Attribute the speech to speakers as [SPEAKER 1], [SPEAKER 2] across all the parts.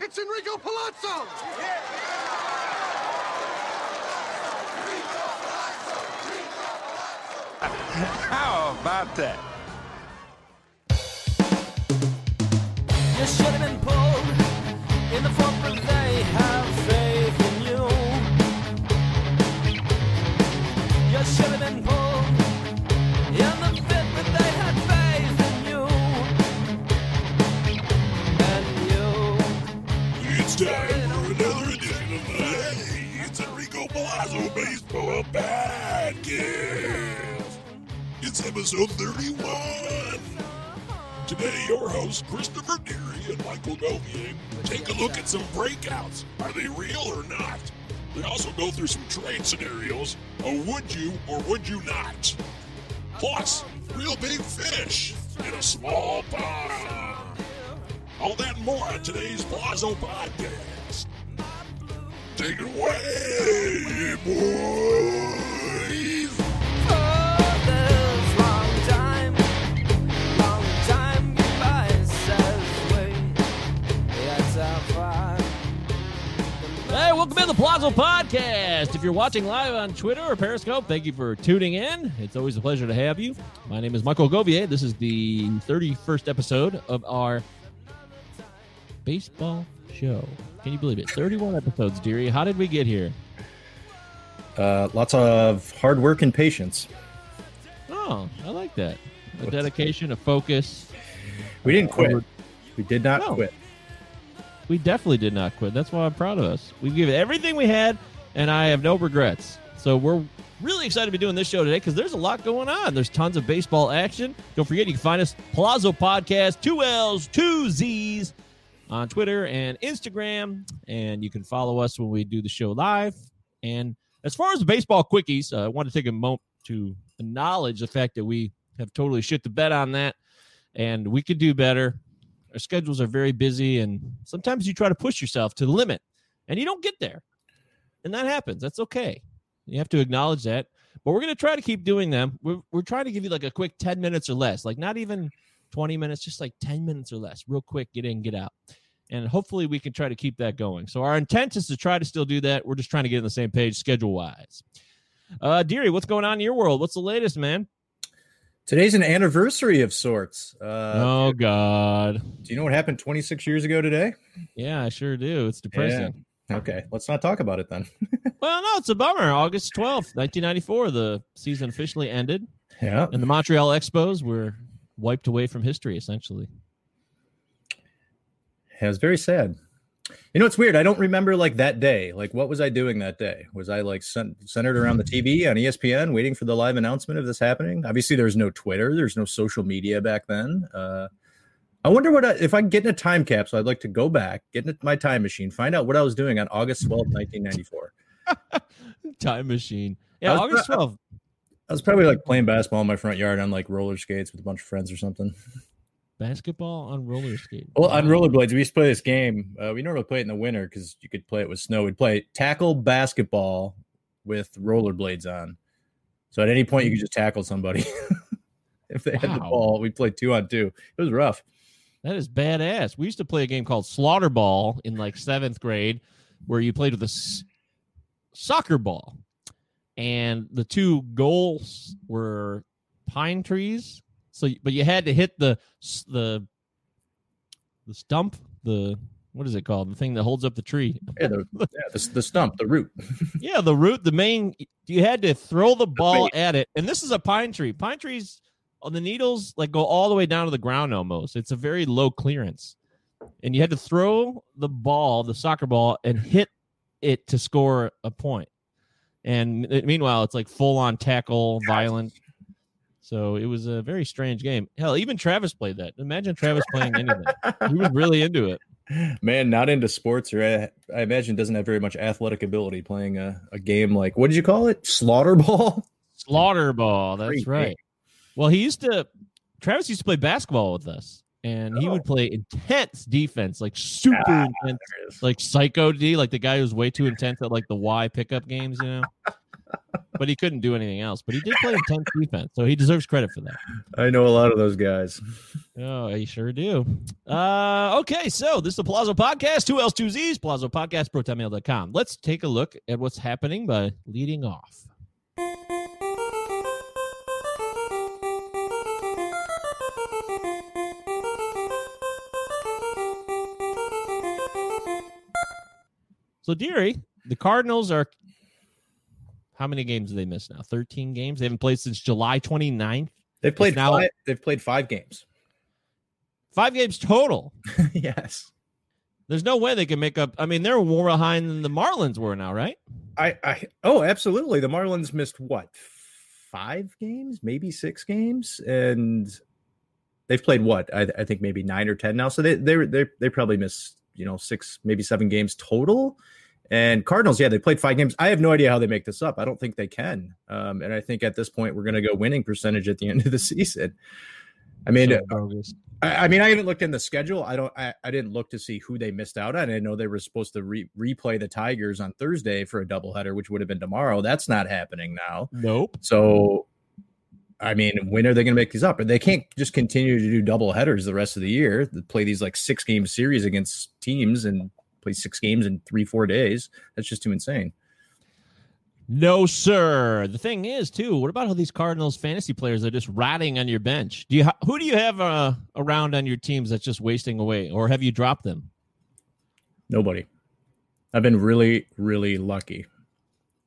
[SPEAKER 1] It's Enrico Palazzo!
[SPEAKER 2] How about that?
[SPEAKER 3] You should have been pulled
[SPEAKER 4] Palazzo Baseball Podcast. It's episode 31. Today, your hosts, Christopher Deary and Michael Govier, take a look at some breakouts. Are they real or not? They also go through some trade scenarios. A would you or would you not? Plus, real big fish in a small pond. All that and more on today's Palazzo Podcast. Take it away, boys.
[SPEAKER 3] For this long time, long time goodbye says wait. That's how far.
[SPEAKER 5] Hey, welcome to the Palazzo Podcast. If you're watching live on Twitter or Periscope, thank you for tuning in. It's always a pleasure to have you. My name is Michael Govier. This is the 31st episode of our baseball show. Can you believe it? 31 episodes, dearie. How did we get here?
[SPEAKER 6] Uh, lots of hard work and patience.
[SPEAKER 5] Oh, I like that. A
[SPEAKER 6] What's-
[SPEAKER 5] dedication, a focus.
[SPEAKER 6] We didn't quit. We did not
[SPEAKER 5] No.
[SPEAKER 6] quit.
[SPEAKER 5] We definitely did not quit. That's why I'm proud of us. We gave everything we had, and I have no regrets. So we're really excited to be doing this show today because there's a lot going on. There's tons of baseball action. Don't forget, you can find us Palazzo Podcast, two L's, two Z's on Twitter and Instagram, and you can follow us when we do the show live. And as far as the baseball quickies, uh, I want to take a moment to acknowledge the fact that we have totally shit the bed on that, and we could do better. Our schedules are very busy and sometimes you try to push yourself to the limit and you don't get there and that happens. That's okay. You have to acknowledge that but we're going to try to keep doing them. We're, we're trying to give you like a quick 10 minutes or less like not even 20 minutes just like 10 minutes or less real quick get in get out. And hopefully we can try to keep that going. So our intent is to try to still do that. We're just trying to get on the same page schedule wise uh deary what's going on in your world? What's the latest man?
[SPEAKER 6] Today's an anniversary of sorts. Uh,
[SPEAKER 5] oh god.
[SPEAKER 6] Do you know what happened 26 years ago today?
[SPEAKER 5] yeah i sure do. It's depressing.
[SPEAKER 6] Okay, let's not talk about it then.
[SPEAKER 5] Well, no, it's a bummer. August 12th, 1994, the season officially ended,
[SPEAKER 6] Yeah.
[SPEAKER 5] and the Montreal Expos were wiped away from history, essentially.
[SPEAKER 6] It was very sad. You know, it's weird. I don't remember like that day. Like, what was I doing that day? Was I like cent- centered around the TV on ESPN waiting for the live announcement of this happening? Obviously, there's no Twitter, there's no social media back then. Uh, I wonder what I, if I get in a time capsule. I'd like to go back, get in my time machine, find out what I was doing on August 12th, 1994.
[SPEAKER 5] Time machine. Yeah, August 12th.
[SPEAKER 6] I was probably like playing basketball in my front yard on like roller skates with a bunch of friends or something.
[SPEAKER 5] Basketball on roller skates.
[SPEAKER 6] Well, on rollerblades, we used to play this game. Uh, we normally play it in the winter because you could play it with snow. We'd play tackle basketball with rollerblades on. So at any point, you could just tackle somebody. if they had the ball, we'd play two on two. It was rough.
[SPEAKER 5] That is badass. We used to play a game called Slaughter Ball in like seventh grade, where you played with a s- soccer ball, and the two goals were pine trees. So, but you had to hit the the the stump, the what is it called? The thing that holds up the tree.
[SPEAKER 6] Yeah, the, yeah, the, the stump, the root.
[SPEAKER 5] Yeah, the root, the main. You had to throw the ball at it, and this is a pine tree. Pine trees, on the needles like go all the way down to the ground almost. It's a very low clearance, and you had to throw the ball, the soccer ball, and hit it to score a point. And meanwhile, it's like full on tackle, violent. So it was a very strange game. Hell, even Travis played that. Imagine Travis playing anything. He was really into it.
[SPEAKER 6] Man, not into sports, or I imagine doesn't have very much athletic ability playing a, a game like what did you call it? Slaughter ball.
[SPEAKER 5] Slaughter ball. That's
[SPEAKER 6] Great
[SPEAKER 5] right.
[SPEAKER 6] name.
[SPEAKER 5] Well, he used to. Travis used to play basketball with us, and he would play intense defense, like super
[SPEAKER 6] Ah,
[SPEAKER 5] intense,
[SPEAKER 6] there it is.
[SPEAKER 5] like psycho D, like the guy who's way too intense at like the Y pickup games, you know. but he couldn't do anything else. But he did play intense defense, so he deserves credit for that.
[SPEAKER 6] I know a lot of those guys.
[SPEAKER 5] Oh, I sure do. Uh, okay, so this is the Palazzo Podcast, two L's, two Z's, Palazzo Podcast, protonmail.com. Let's take a look at what's happening by leading off. So, Deary, the Cardinals are how many games do they miss now? 13 games. They haven't played since July 29th.
[SPEAKER 6] They've played
[SPEAKER 5] now-
[SPEAKER 6] five, they've played five games.
[SPEAKER 5] Five games total.
[SPEAKER 6] yes.
[SPEAKER 5] There's no way they can make up. I mean, they're more behind than the Marlins were now, right?
[SPEAKER 6] I, I oh absolutely. The Marlins missed what five games, maybe six games, and they've played what I, I think maybe nine or ten now. So they they they they probably missed you know six maybe seven games total. And Cardinals, yeah, they played five games. I have no idea how they make this up. I don't think they can. Um, and I think at this point we're going to go winning percentage at the end of the season. I mean,
[SPEAKER 5] So.
[SPEAKER 6] I, I mean, I haven't looked in the schedule. I don't. I, I didn't look to see who they missed out on. I didn't know they were supposed to re- replay the Tigers on Thursday for a doubleheader, which would have been tomorrow. That's not happening now.
[SPEAKER 5] nope.
[SPEAKER 6] So, I mean, when are they going to make these up? They can't just continue to do double headers the rest of the year. They play these like six game series against teams and play six games in three four days. That's just too insane.
[SPEAKER 5] No, sir. The thing is, too, what about all these Cardinals fantasy players that are just rotting on your bench? Do you ha- who do you have uh, around on your teams that's just wasting away, or have you dropped them?
[SPEAKER 6] Nobody. I've been really really lucky.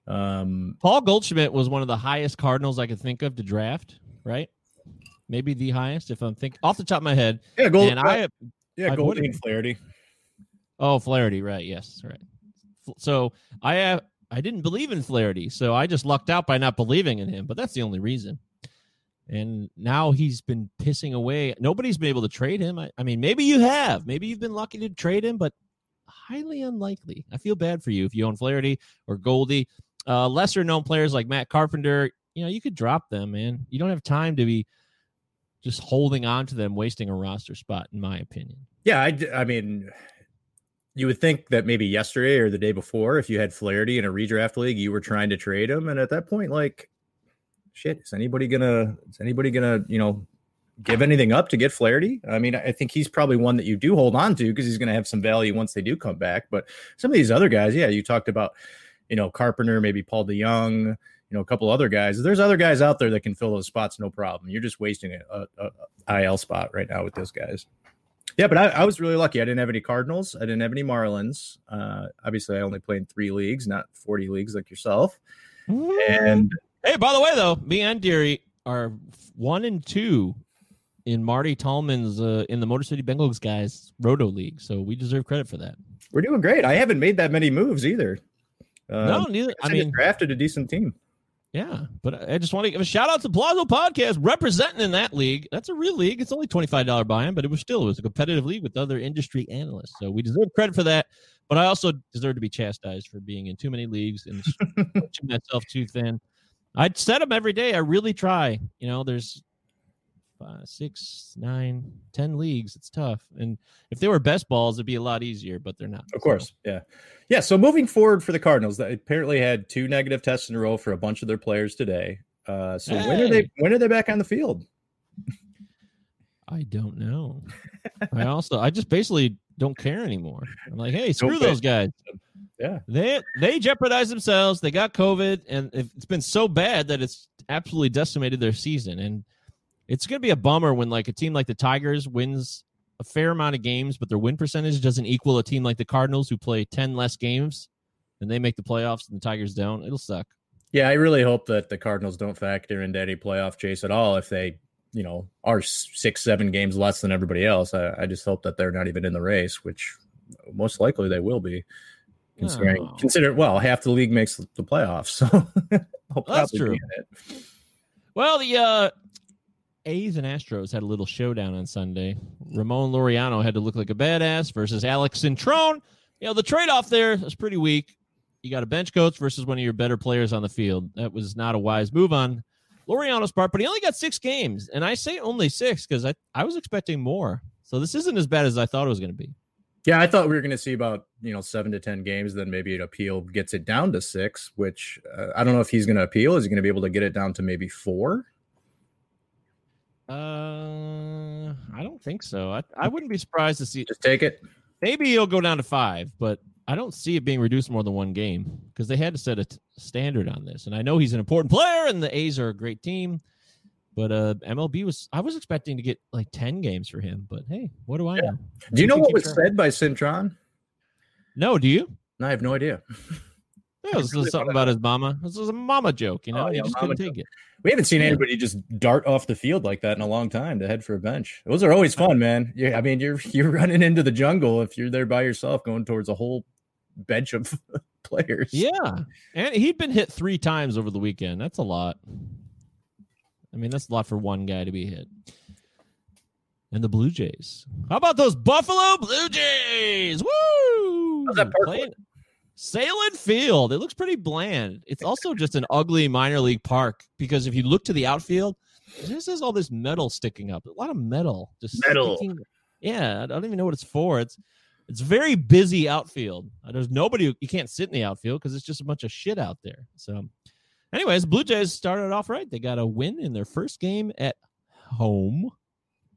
[SPEAKER 6] Um,
[SPEAKER 5] Paul Goldschmidt was one of the highest Cardinals I could think of to draft, right? Maybe the highest, if I'm thinking off the top of my head.
[SPEAKER 6] yeah, gold.
[SPEAKER 5] and I
[SPEAKER 6] yeah,
[SPEAKER 5] I
[SPEAKER 6] Goldie and Flaherty.
[SPEAKER 5] Oh, Flaherty, right? Yes, right. So I have I didn't believe in Flaherty, so I just lucked out by not believing in him. But that's the only reason. And now he's been pissing away. Nobody's been able to trade him. I, I mean, maybe you have. Maybe you've been lucky to trade him, but highly unlikely. I feel bad for you if you own Flaherty or Goldie. Uh, lesser known players like Matt Carpenter, you know, you could drop them, man. You don't have time to be just holding on to them, wasting a roster spot, in my opinion.
[SPEAKER 6] Yeah, I, I mean, you would think that maybe yesterday or the day before, if you had Flaherty in a redraft league, you were trying to trade him, and at that point, like, shit, is anybody gonna is anybody gonna you know give anything up to get Flaherty? I mean, I think he's probably one that you do hold on to because he's gonna have some value once they do come back. But some of these other guys, yeah, you talked about, you know, Carpenter, maybe Paul DeJong. You know, a couple other guys. There's other guys out there that can fill those spots, no problem. You're just wasting a, a, a IL spot right now with those guys. Yeah, but I, I was really lucky. I didn't have any Cardinals. I didn't have any Marlins. Uh, obviously, I only played in three leagues, not 40 leagues like yourself. And
[SPEAKER 5] Hey, by the way, though, me and Deary are one and two in Marty Tallman's uh, in the Motor City Bengals guys Roto League, so we deserve credit for that.
[SPEAKER 6] we're doing great. I haven't made that many moves either. Um,
[SPEAKER 5] no, neither. I
[SPEAKER 6] I mean, drafted a decent team.
[SPEAKER 5] Yeah, but I just want to give a shout out to Palazzo Podcast representing in that league. That's a real league. It's only twenty five dollar buy-in, but it was still it was a competitive league with other industry analysts, so we deserve credit for that. But I also deserve to be chastised for being in too many leagues and stretching myself too thin. I'd set them every day. I really try. You know, there's five, six, nine, ten leagues. It's tough. And if they were best balls, it'd be a lot easier, but they're not.
[SPEAKER 6] Of course. Yeah. Yeah. So moving forward for the Cardinals, they apparently had two negative tests in a row for a bunch of their players today. Uh, so when are they when are they back on the field?
[SPEAKER 5] I don't know. I also I just basically don't care anymore. I'm like, hey, screw
[SPEAKER 6] Okay.
[SPEAKER 5] those guys.
[SPEAKER 6] Yeah.
[SPEAKER 5] They they jeopardized themselves. They got COVID, and it's been so bad that it's absolutely decimated their season. And it's gonna be a bummer when like a team like the Tigers wins a fair amount of games, but their win percentage doesn't equal a team like the Cardinals who play ten less games and they make the playoffs and the Tigers don't. It'll suck.
[SPEAKER 6] Yeah, I really hope that the Cardinals don't factor into any playoff chase at all if they, you know, are six, seven games less than everybody else. I, I just hope that they're not even in the race, which most likely they will be. Considering,
[SPEAKER 5] Oh.
[SPEAKER 6] consider well, half the league makes the playoffs, so
[SPEAKER 5] That's true.
[SPEAKER 6] be in it.
[SPEAKER 5] Well, the uh, A's and Astros had a little showdown on Sunday. Ramon Laureano had to look like a badass versus Alex Cintron. You know, the trade off there was pretty weak. You got a bench coach versus one of your better players on the field. That was not a wise move on Laureano's part, but he only got six games. And I say only six because I, I was expecting more. So this isn't as bad as I thought it was going to be.
[SPEAKER 6] Yeah, I thought we were going to see about you know seven to ten games. Then maybe an appeal gets it down to six. Which uh, I don't know if he's going to appeal. Is he going to be able to get it down to maybe four?
[SPEAKER 5] Uh, I don't think so. I, I wouldn't be surprised to see.
[SPEAKER 6] Just take it.
[SPEAKER 5] Maybe he'll go down to five, but I don't see it being reduced more than one game because they had to set a t- standard on this. And I know he's an important player, and the A's are a great team. But uh, MLB was I was expecting to get like ten games for him, but hey, what do I know?
[SPEAKER 6] Do you know what was
[SPEAKER 5] track.
[SPEAKER 6] said by Cintron?
[SPEAKER 5] No, do you?
[SPEAKER 6] No, I have no idea.
[SPEAKER 5] Yeah, this
[SPEAKER 6] really
[SPEAKER 5] is something about his mama. This was a mama joke, you know.
[SPEAKER 6] Oh,
[SPEAKER 5] you
[SPEAKER 6] yeah,
[SPEAKER 5] just
[SPEAKER 6] mama
[SPEAKER 5] couldn't take it.
[SPEAKER 6] We haven't seen
[SPEAKER 5] Yeah.
[SPEAKER 6] anybody just dart off the field like that in a long time to head for a bench. Those are always fun, man. Yeah, I mean, you're you're running into the jungle if you're there by yourself, going towards a whole bench of players.
[SPEAKER 5] Yeah, and he'd been hit three times over the weekend. That's a lot. I mean, that's a lot for one guy to be hit. And the Blue Jays. How about those Buffalo Blue Jays? Woo!
[SPEAKER 6] How's that park
[SPEAKER 5] Playing Sahlen Field. It looks pretty bland. It's also just an ugly minor league park because if you look to the outfield, this is all this metal sticking up. A lot of metal. Just
[SPEAKER 6] Metal.
[SPEAKER 5] sticking- Yeah, I don't even know what it's for. It's it's very busy outfield. Uh, There's nobody you can't sit in the outfield because it's just a bunch of shit out there. So, anyways, Blue Jays started off right. They got a win in their first game at home.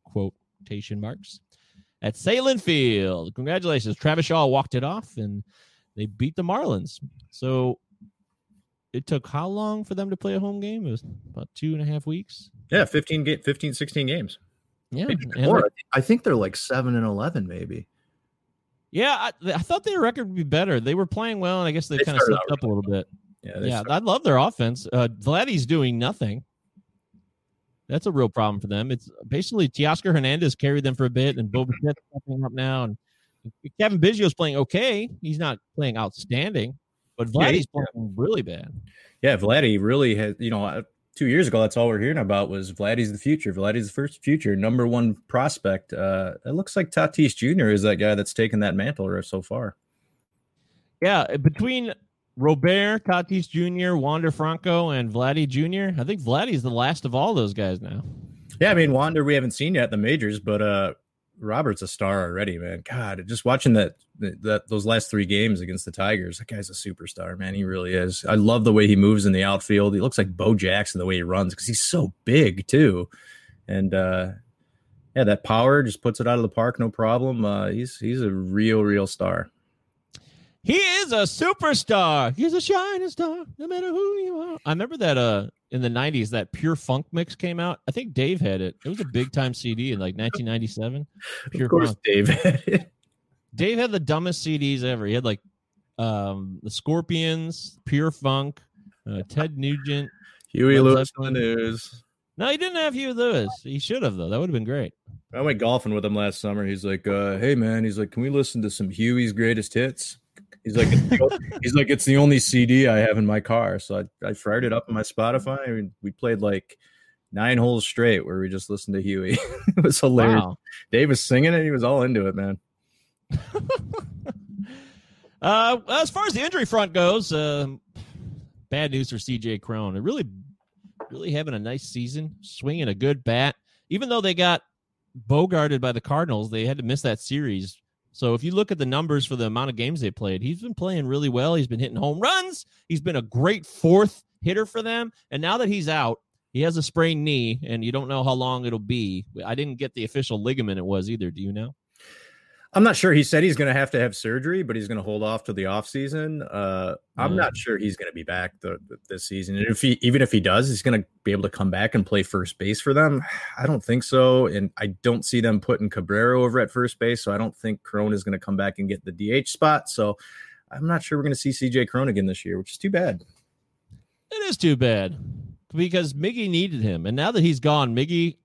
[SPEAKER 5] Quotation marks at Sahlen Field. Congratulations, Travis Shaw walked it off, and they beat the Marlins. So. It took how long for them to play a home game? It was about two and a half weeks.
[SPEAKER 6] Yeah, 15 ga- 15 16 games.
[SPEAKER 5] Yeah,
[SPEAKER 6] Maybe more. I think they're like 7 and 11 maybe.
[SPEAKER 5] yeah. I, I thought their record would be better. They were playing well, and I guess they,
[SPEAKER 6] They
[SPEAKER 5] kind of
[SPEAKER 6] started
[SPEAKER 5] slipped up a little bit.
[SPEAKER 6] Yeah,
[SPEAKER 5] yeah,
[SPEAKER 6] started-
[SPEAKER 5] I love their offense. Uh, Vladdy's doing nothing. That's a real problem for them. It's basically Teoscar Hernandez carried them for a bit, and Bo Bichette's stepping up now. And Cavan Biggio's playing okay. He's not playing outstanding, but
[SPEAKER 6] Yeah,
[SPEAKER 5] Vladdy's
[SPEAKER 6] he's-
[SPEAKER 5] playing really bad.
[SPEAKER 6] Yeah, Vladdy really has, you know, uh, two years ago, that's all we're hearing about was Vladdy's the future. Vladdy's the first future, number one prospect. Uh, it looks like Tatis Jr. is that guy that's taken that mantle so far.
[SPEAKER 5] Yeah, between Robert, Tatis Jr., Wander Franco, and Vladdy Jr., I think Vladdy's the last of all those guys now.
[SPEAKER 6] Yeah, I mean, Wander, we haven't seen yet the majors, but uh, Robert's a star already, man. God, just watching that that those last three games against the Tigers, that guy's a superstar, man. He really is. I love the way he moves in the outfield. He looks like Bo Jackson the way he runs because he's so big too, and uh, yeah, that power just puts it out of the park, no problem. Uh, he's he's a real, real star.
[SPEAKER 5] He is a superstar. He's a shining star, no matter who you are. I remember that uh in the '90s that Pure Funk mix came out. I think Dave had it. It was a big time CD in like 1997. Pure
[SPEAKER 6] of course,
[SPEAKER 5] Funk.
[SPEAKER 6] David.
[SPEAKER 5] Dave had the dumbest CDs ever. He had like um the Scorpions, Pure Funk, uh, Ted Nugent.
[SPEAKER 6] Huey
[SPEAKER 5] Led
[SPEAKER 6] Lewis
[SPEAKER 5] Zeppelin.
[SPEAKER 6] the news.
[SPEAKER 5] No, he didn't have huey Lewis. He should have though. That would have been great.
[SPEAKER 6] I went golfing with him last summer. He's like, uh, "Hey man," he's like, "Can we listen to some Huey's greatest hits?" He's like, it's the, "He's like, it's the only CD I have in my car." So I, I fired it up on my Spotify, and we played like nine holes straight where we just listened to Huey. it was hilarious.
[SPEAKER 5] Wow.
[SPEAKER 6] Dave was singing it; he was all into it, man.
[SPEAKER 5] Uh, as far as the injury front goes, um, bad news for CJ Cron. Really, really having a nice season, swinging a good bat. Even though they got bogarted by the Cardinals, they had to miss that series. So if you look at the numbers for the amount of games they played, he's been playing really well. He's been hitting home runs. He's been a great fourth hitter for them. And now that he's out, he has a sprained knee, and you don't know how long it'll be. I didn't get the official ligament it was either. Do you know?
[SPEAKER 6] I'm not sure. He said he's going to have to have surgery, but he's going to hold off to the offseason. Uh, I'm
[SPEAKER 5] Yeah.
[SPEAKER 6] not sure he's going to be back the, this season. And if he, even if he does, he's going to be able to come back and play first base for them. I don't think so. And I don't see them putting Cabrera over at first base. So I don't think Corona is going to come back and get the DH spot. So I'm not sure we're going to see CJ Cron again this year, which is too bad.
[SPEAKER 5] It is too bad because Miggy needed him, and now that he's gone, Miggy,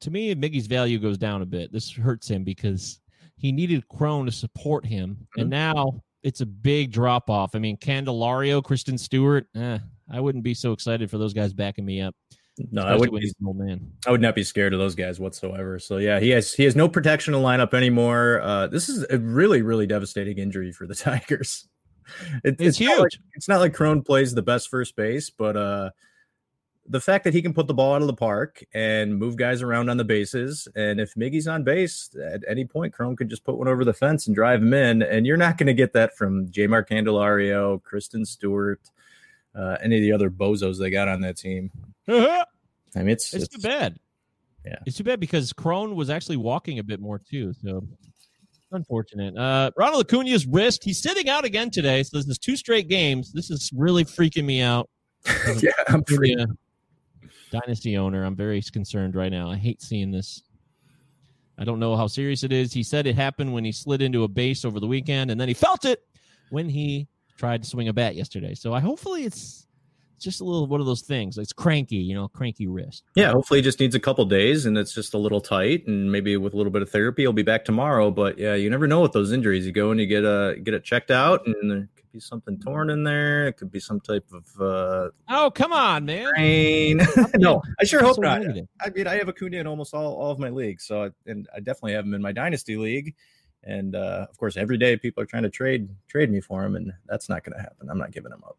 [SPEAKER 5] to me, Miggy's value goes down a bit. This hurts him because he needed Cron to support him, and now it's a big drop off. I mean, Candelario, Christin Stewart, eh, I wouldn't be so excited for those guys backing me up.
[SPEAKER 6] No, I would
[SPEAKER 5] he's an old man.
[SPEAKER 6] I would not be scared of those guys whatsoever. So yeah, he has he has no protection to the lineup anymore. Uh, this is a really really devastating injury for the Tigers. It-
[SPEAKER 5] It's
[SPEAKER 6] not like-
[SPEAKER 5] huge.
[SPEAKER 6] it's not like Cron plays the best first base, but uh, the fact that he can put the ball out of the park and move guys around on the bases, and if Miggy's on base at any point, Cron could just put one over the fence and drive him in, and you're not going to get that from Jeimer Candelario, Christin Stewart, uh, any of the other bozos they got on that team. I mean, it's
[SPEAKER 5] It's, too bad.
[SPEAKER 6] Yeah.
[SPEAKER 5] It's too bad because Cron was actually walking a bit more too. So unfortunate. Uh, Ronald Acuna's wrist. He's sitting out again today. So this is two straight games. This is really freaking me out.
[SPEAKER 6] yeah, I'm free.
[SPEAKER 5] Dynasty owner. I'm very concerned right now. I hate seeing this. I don't know how serious it is. He said it happened when he slid into a base over the weekend, and then he felt it when he tried to swing a bat yesterday. So I hopefully it's just a little one of those things. It's cranky, you know, cranky wrist.
[SPEAKER 6] Yeah, hopefully just needs a couple days and it's just a little tight and maybe with a little bit of therapy he'll be back tomorrow. But yeah, you never know with those injuries. You go and you get a get it checked out and be something torn in there. It could be some type of uh
[SPEAKER 5] Oh, come on, man.
[SPEAKER 6] brain. no, I sure hope
[SPEAKER 5] So
[SPEAKER 6] not. I mean, I have Acuna in almost all, all of my leagues, so I, and I definitely have him in my dynasty league. And uh, of course, every day people are trying to trade trade me for him, and that's not going to happen. I'm not giving him up.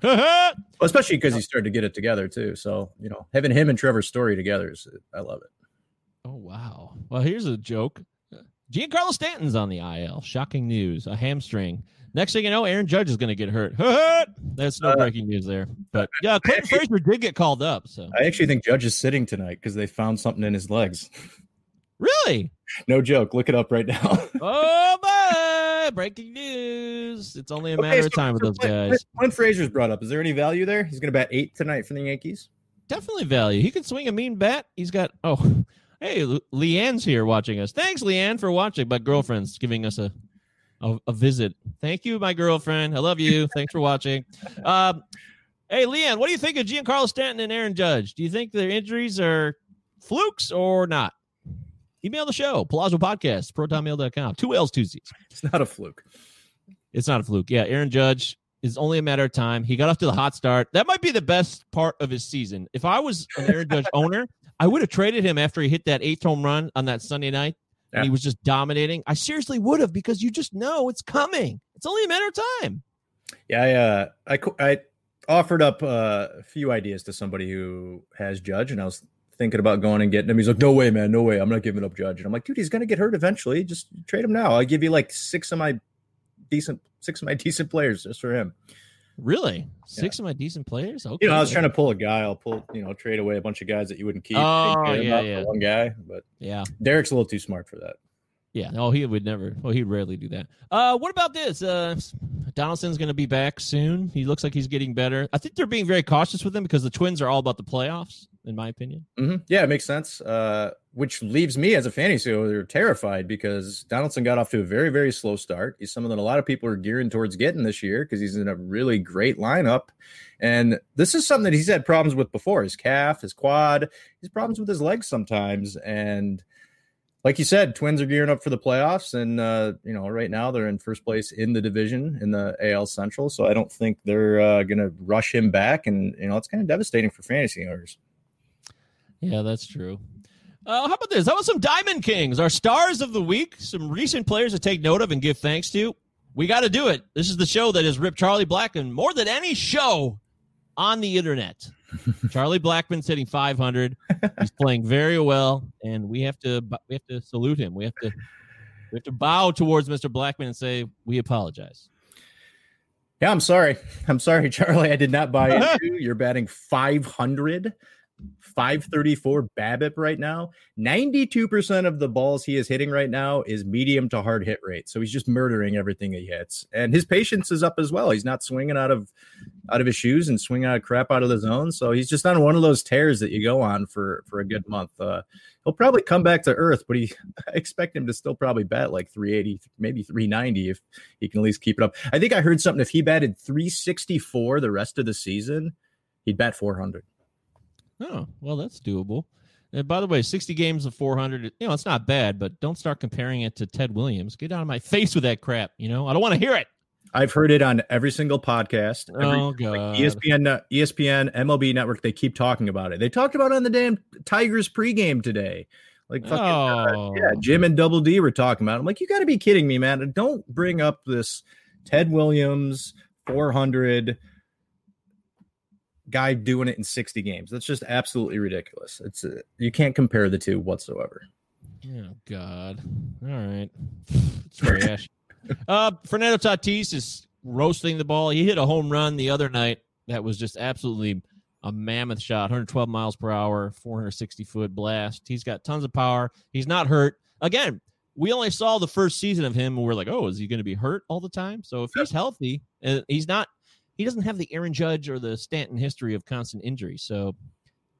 [SPEAKER 6] Well, especially because he started to get it together too. So you know, having him and Trevor Story together is I love it.
[SPEAKER 5] oh wow. Well, here's a joke. Giancarlo Stanton's on the IL. Shocking news. A hamstring. Next thing you know, Aaron Judge is going to get hurt. That's no
[SPEAKER 6] Uh,
[SPEAKER 5] breaking news there. But yeah, Clinton Frazier did get called up. So
[SPEAKER 6] I actually think Judge is sitting tonight because they found something in his legs.
[SPEAKER 5] really,
[SPEAKER 6] No joke. Look it up right now.
[SPEAKER 5] oh my! Breaking news. It's only a matter
[SPEAKER 6] Okay,
[SPEAKER 5] of
[SPEAKER 6] so-
[SPEAKER 5] time with those guys.
[SPEAKER 6] Clint Frazier's brought up. Is there any value there? He's going to bat eight tonight for the Yankees.
[SPEAKER 5] Definitely value. He can swing a mean bat. He's got. Oh, hey, Le- Leanne's here watching us. Thanks, Leanne, for watching. My girlfriend's giving us a a, a visit. Thank you, my girlfriend. I love you. Thanks for watching. Um, hey, Leanne, what do you think of Giancarlo Stanton and Aaron Judge? Do you think their injuries are flukes or not? Email the show, Palazzo Podcast, protonmail.com. Two L's, two Z's.
[SPEAKER 6] It's not a fluke.
[SPEAKER 5] It's not a fluke. Yeah, Aaron Judge is only a matter of time. He got off to the hot start. That might be the best part of his season. If I was an Aaron Judge owner, I would have traded him after he hit that eighth home run on that Sunday night and he was just dominating. I seriously would have because you just know it's coming. It's only a matter of time.
[SPEAKER 6] Yeah, I, uh, I, I offered up uh, a few ideas to somebody who has Judge, and I was thinking about going and getting him. He's like, "No way, man, no way, I'm not giving up Judge." And I'm like, "Dude, he's gonna get hurt eventually. Just trade him now. I'll give you like six of my decent, six of my decent players just for him."
[SPEAKER 5] Really? Six of my decent players? Okay.
[SPEAKER 6] You know, I was trying to pull a guy. I'll pull, you know, trade away a bunch of guys that you wouldn't keep.
[SPEAKER 5] Oh,
[SPEAKER 6] and get him
[SPEAKER 5] yeah, yeah.
[SPEAKER 6] one guy. But
[SPEAKER 5] Yeah.
[SPEAKER 6] Derek's a little too smart for that.
[SPEAKER 5] Yeah. No, he would never. Well, he'd rarely do that. Uh, what about this? Uh, Donaldson's going to be back soon. He looks like he's getting better. I think they're being very cautious with him because the Twins are all about the playoffs, in my opinion.
[SPEAKER 6] hmm Yeah, it makes sense. Uh, which leaves me as a fantasy owner terrified because Donaldson got off to a very, very slow start. He's someone that a lot of people are gearing towards getting this year because he's in a really great lineup. And this is something that he's had problems with before his calf, his quad, his problems with his legs sometimes. And like you said, Twins are gearing up for the playoffs. And, uh, you know, right now they're in first place in the division in the AL Central. So I don't think they're uh, going to rush him back. And, you know, it's kind of devastating for fantasy owners.
[SPEAKER 5] Yeah, that's true. Uh, how about this? How about some Diamond Kings, our stars of the week? Some recent players to take note of and give thanks to. We got to do it. This is the show that has ripped Charlie Blackmon more than any show on the internet. Charlie Blackmon's hitting 500. He's playing very well, and we have to we have to salute him. We have to we have to bow towards Mr. Blackman and say we apologize.
[SPEAKER 6] Yeah, I'm sorry. I'm sorry, Charlie. I did not buy into you. You're batting 500, 534 BABIP right now. 92% of the balls he is hitting right now is medium to hard hit rate. So he's just murdering everything he hits. And his patience is up as well. He's not swinging out of out of his shoes and swinging out of crap out of the zone. So he's just on one of those tears that you go on for for a good month. Uh, he'll probably come back to earth, but he I expect him to still probably bat like 380, maybe 390 if he can at least keep it up. I think I heard something if he batted 364 the rest of the season, he'd bat 400.
[SPEAKER 5] Oh, well, that's doable. And by the way, 60 games of 400, you know, it's not bad, but don't start comparing it to Ted Williams. Get out of my face with that crap. You know, I don't want to hear it.
[SPEAKER 6] I've heard it on every single podcast. Every,
[SPEAKER 5] Oh,
[SPEAKER 6] like
[SPEAKER 5] God.
[SPEAKER 6] ESPN, uh, ESPN, MLB Network. They keep talking about it. They talked about it on the damn Tigers pregame today. Like fucking, uh,
[SPEAKER 5] Oh.
[SPEAKER 6] yeah, Jim and Double D were talking about. It. I'm like, you got to be kidding me, man! Don't bring up this Ted Williams 400 guy doing it in 60 games. That's just absolutely ridiculous. It's uh, you can't compare the two whatsoever.
[SPEAKER 5] Oh God! All right, trash. uh, Fernando Tatis is roasting the ball. He hit a home run the other night that was just absolutely a mammoth shot, 112 miles per hour, 460 foot blast. He's got tons of power. He's not hurt. Again, we only saw the first season of him, and we're like, oh, is he going to be hurt all the time? So if he's healthy, and he's not, he doesn't have the Aaron Judge or the Stanton history of constant injury. So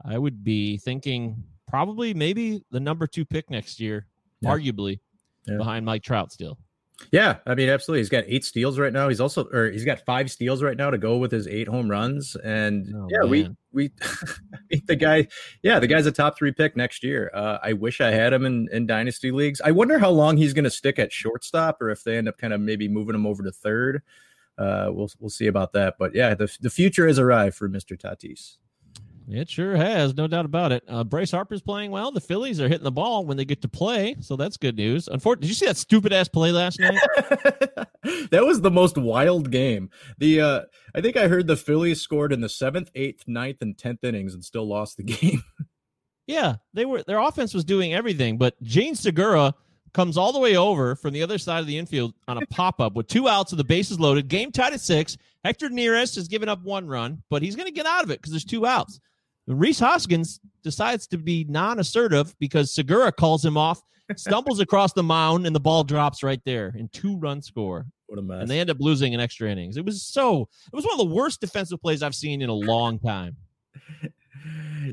[SPEAKER 5] I would be thinking probably maybe the number two pick next year,
[SPEAKER 6] Yeah.
[SPEAKER 5] arguably
[SPEAKER 6] Yeah.
[SPEAKER 5] behind Mike Trout still.
[SPEAKER 6] Yeah, I mean, absolutely. He's got eight steals right now. He's also, or he's got five steals right now to go with his eight home runs. And
[SPEAKER 5] Oh,
[SPEAKER 6] yeah, we
[SPEAKER 5] man.
[SPEAKER 6] we mean, the guy, yeah, the guy's a top three pick next year. Uh, I wish I had him in in dynasty leagues. I wonder how long he's going to stick at shortstop, or if they end up kind of maybe moving him over to third. Uh, we'll we'll see about that. But yeah, the the future has arrived for Mister Tatis.
[SPEAKER 5] It sure has, no doubt about it. Uh, Bryce Harper's playing well. The Phillies are hitting the ball when they get to play, so that's good news. Unfortunately, did you see that stupid ass play last night?
[SPEAKER 6] that was the most wild game. The uh I think I heard the Phillies scored in the seventh, eighth, ninth, and tenth innings and still lost the game.
[SPEAKER 5] yeah, they were their offense was doing everything, but Jean Segura comes all the way over from the other side of the infield on a pop up with two outs and the bases loaded. Game tied at six. Hector Neris has given up one run, but he's going to get out of it because there's two outs. Rhys Hoskins decides to be non-assertive because Segura calls him off, stumbles across the mound, and the ball drops right there in two-run score.
[SPEAKER 6] What a mess.
[SPEAKER 5] and they end up losing in extra innings. It was so it was one of the worst defensive plays I've seen in a long time.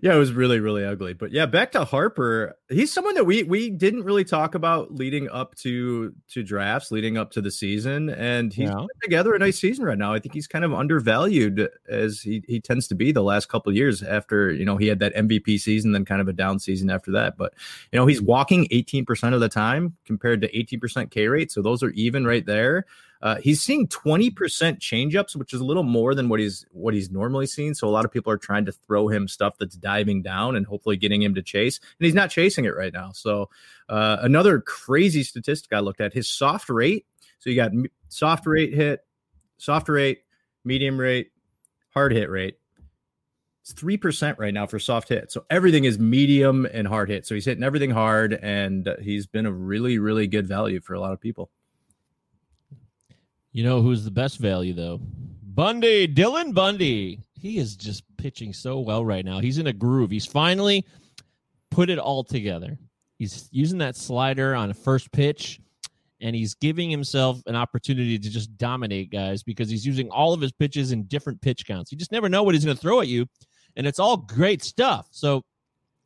[SPEAKER 6] Yeah, it was really, really ugly. But yeah, back to Harper. He's someone that we we didn't really talk about leading up to to drafts, leading up to the season, and he's
[SPEAKER 5] Yeah.
[SPEAKER 6] put together a nice season right now. I think he's kind of undervalued as he he tends to be the last couple of years. After you know he had that MVP season, then kind of a down season after that. But you know he's walking eighteen percent of the time compared to eighteen percent K rate, so those are even right there. Uh, he's seeing 20% changeups, which is a little more than what he's what he's normally seen. So a lot of people are trying to throw him stuff that's diving down and hopefully getting him to chase. And he's not chasing it right now. So uh, another crazy statistic I looked at his soft rate. So you got soft rate hit, soft rate, medium rate, hard hit rate. It's three percent right now for soft hit. So everything is medium and hard hit. So he's hitting everything hard, and uh, he's been a really, really good value for a lot of people.
[SPEAKER 5] You know who's the best value though? Bundy, Dylan Bundy. He is just pitching so well right now. He's in a groove. He's finally put it all together. He's using that slider on a first pitch and he's giving himself an opportunity to just dominate guys because he's using all of his pitches in different pitch counts. You just never know what he's going to throw at you and it's all great stuff. So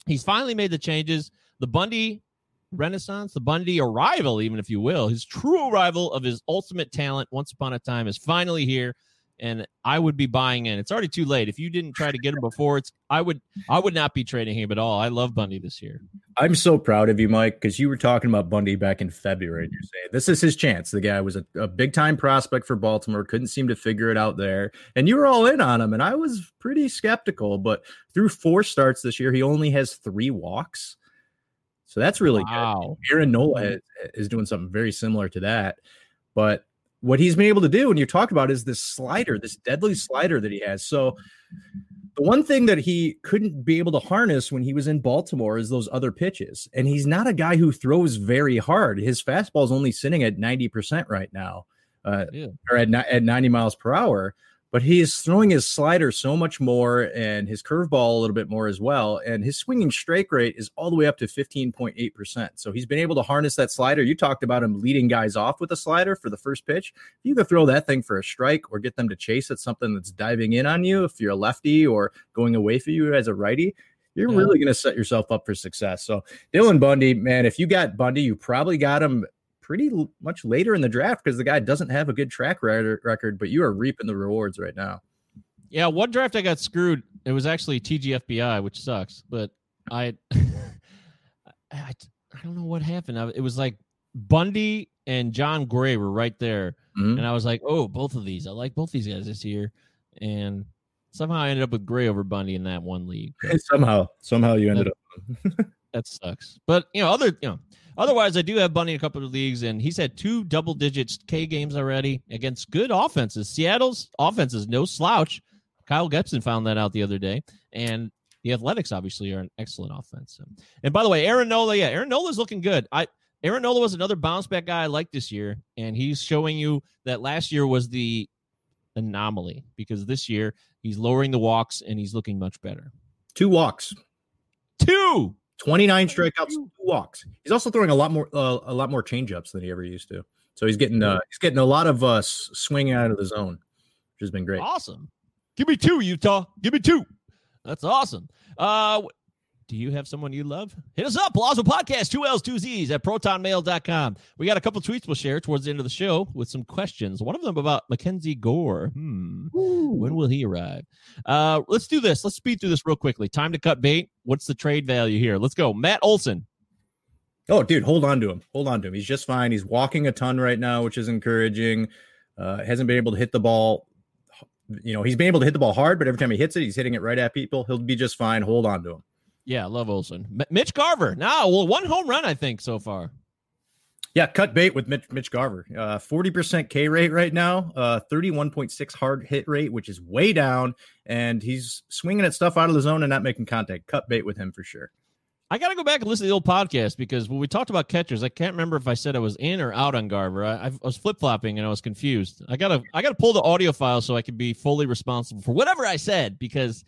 [SPEAKER 5] he's finally made the changes. The Bundy renaissance, the Bundy arrival, even if you will, his true arrival of his ultimate talent once upon a time is finally here. And I would be buying in. It's already too late. If you didn't try to get him before, it's I would I would not be trading him at all. I love Bundy this year.
[SPEAKER 6] I'm so proud of you, Mike, because you were talking about Bundy back in February. And you're saying this is his chance. The guy was a, a big time prospect for Baltimore, couldn't seem to figure it out there. And you were all in on him. And I was pretty skeptical. But through four starts this year, he only has three walks. So that's really
[SPEAKER 5] Wow.
[SPEAKER 6] good. Aaron Nola is, is doing something very similar to that. But what he's been able to do, and you talked about, is this slider, this deadly slider that he has. So the one thing that he couldn't be able to harness when he was in Baltimore is those other pitches. And he's not a guy who throws very hard. His fastball is only sitting at 90% right now, uh,
[SPEAKER 5] Yeah.
[SPEAKER 6] or at, at 90 miles per hour. But he is throwing his slider so much more and his curveball a little bit more as well. And his swinging strike rate is all the way up to 15.8%. So he's been able to harness that slider. You talked about him leading guys off with a slider for the first pitch. If you could throw that thing for a strike or get them to chase at something that's diving in on you, if you're a lefty or going away for you as a righty, you're
[SPEAKER 5] Yeah.
[SPEAKER 6] really going to set yourself up for success. So Dylan Bundy, man, if you got Bundy, you probably got him pretty l- much later in the draft because the guy doesn't have a good track record, record, but you are reaping the rewards right now.
[SPEAKER 5] Yeah, one draft I got screwed. It was actually TGFBI, which sucks. But I, I, I don't know what happened. I, it was like Bundy and Jon Gray were right there,
[SPEAKER 6] Mhm.
[SPEAKER 5] and I was like, oh, both of these. I like both these guys this year, and somehow I ended up with Gray over Bundy in that one league.
[SPEAKER 6] Somehow, somehow you ended up.
[SPEAKER 5] that sucks. But you know, other you know, otherwise, I do have Bundy in a couple of leagues, and he's had two double digits K games already against good offenses. Seattle's offense is no slouch. Kyle Gibson found that out the other day, and the Athletics obviously are an excellent offense. So- And by the way, Aaron Nola, yeah, Aaron Nola's looking good. I Aaron Nola was another bounce back guy I liked this year, and he's showing you that last year was the anomaly because this year he's lowering the walks and he's looking much better.
[SPEAKER 6] Two walks,
[SPEAKER 5] Two.
[SPEAKER 6] 29 strikeouts, two walks. He's also throwing a lot more uh, a lot more changeups than he ever used to. So he's getting uh, he's getting a lot of uh, swinging out of the zone, which has been great.
[SPEAKER 5] Awesome. Give me two, Utah. Give me two. That's awesome. Uh, do you have someone you love? Hit us up, Palazzo Podcast, two L's, two Z's at protonmail.com. We got a couple tweets we'll share towards the end of the show with some questions. One of them about Mackenzie Gore. Hmm. When will he arrive? Uh, let's do this. Let's speed through this real quickly. Time to cut bait. What's the trade value here? Let's go. Matt Olson.
[SPEAKER 6] Oh, dude, hold on to him. Hold on to him. He's just fine. He's walking a ton right now, which is encouraging. Uh, hasn't been able to hit the ball. You know, he's been able to hit the ball hard, but every time he hits it, he's hitting it right at people. He'll be just fine. Hold on to him.
[SPEAKER 5] Yeah, love Olson. M- Mitch Garver. Now, well, one home run, I think, so far.
[SPEAKER 6] Yeah, cut bait with Mitch, Mitch Garver. Uh, 40% K rate right now, uh, 31.6 hard hit rate, which is way down. And he's swinging at stuff out of the zone and not making contact. Cut bait with him for sure.
[SPEAKER 5] I got to go back and listen to the old podcast because when we talked about catchers, I can't remember if I said I was in or out on Garver. I, I was flip flopping and I was confused. I gotta I gotta pull the audio file so I can be fully responsible for whatever I said because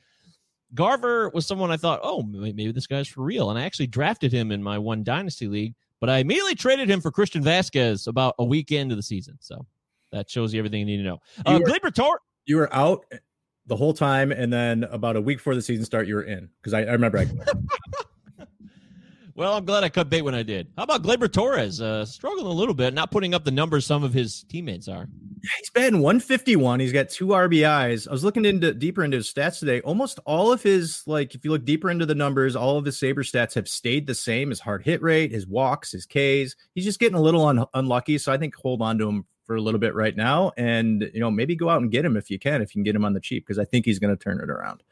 [SPEAKER 5] Garver was someone I thought, oh, maybe this guy's for real, and I actually drafted him in my one dynasty league, but I immediately traded him for Christian Vasquez about a week into the season. So that shows you everything you need to know. Uh,
[SPEAKER 6] You
[SPEAKER 5] Gleyber Tor-
[SPEAKER 6] You were out the whole time. And then about a week before the season start, you were in. Because I, I remember I,
[SPEAKER 5] Well, I'm glad I cut bait when I did. How about Gleyber Torres? Uh, struggling a little bit, not putting up the numbers some of his teammates are.
[SPEAKER 6] he's batting 151. He's got two RBIs. I was looking into deeper into his stats today. Almost all of his, like, if you look deeper into the numbers, all of his Saber stats have stayed the same. His hard hit rate, his walks, his Ks. He's just getting a little un- unlucky. So I think hold on to him for a little bit right now, and you know maybe go out and get him if you can, if you can get him on the cheap, because I think he's going to turn it around.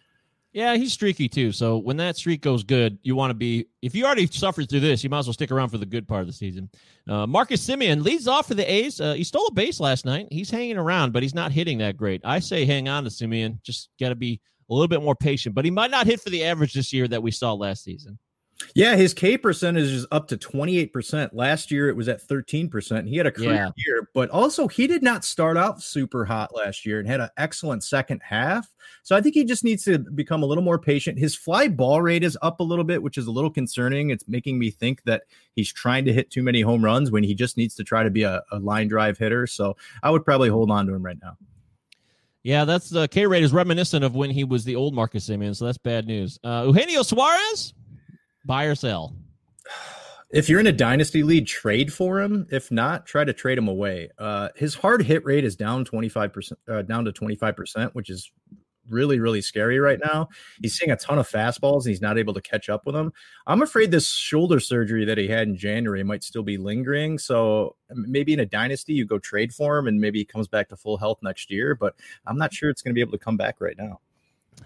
[SPEAKER 5] Yeah, he's streaky too. So when that streak goes good, you want to be. If you already suffered through this, you might as well stick around for the good part of the season. Uh, Marcus Semien leads off for the A's. Uh, he stole a base last night. He's hanging around, but he's not hitting that great. I say hang on to Semien. Just got to be a little bit more patient. But he might not hit for the average this year that we saw last season.
[SPEAKER 6] Yeah, his K percentage is up to 28%. Last year it was at 13%. He had a career
[SPEAKER 5] Yeah.
[SPEAKER 6] year, but also he did not start out super hot last year and had an excellent second half. So I think he just needs to become a little more patient. His fly ball rate is up a little bit, which is a little concerning. It's making me think that he's trying to hit too many home runs when he just needs to try to be a, a line drive hitter. So I would probably hold on to him right now.
[SPEAKER 5] Yeah, that's the K rate is reminiscent of when he was the old Marcus Semien. So that's bad news. Uh, Eugenio Suarez, buy or sell?
[SPEAKER 6] If you're in a dynasty lead, trade for him. If not, try to trade him away. Uh, his hard hit rate is down 25%, uh, down to 25%, which is really, really scary right now. He's seeing a ton of fastballs and he's not able to catch up with them. I'm afraid this shoulder surgery that he had in January might still be lingering. So maybe in a dynasty, you go trade for him and maybe he comes back to full health next year. But I'm not sure it's going to be able to come back right now.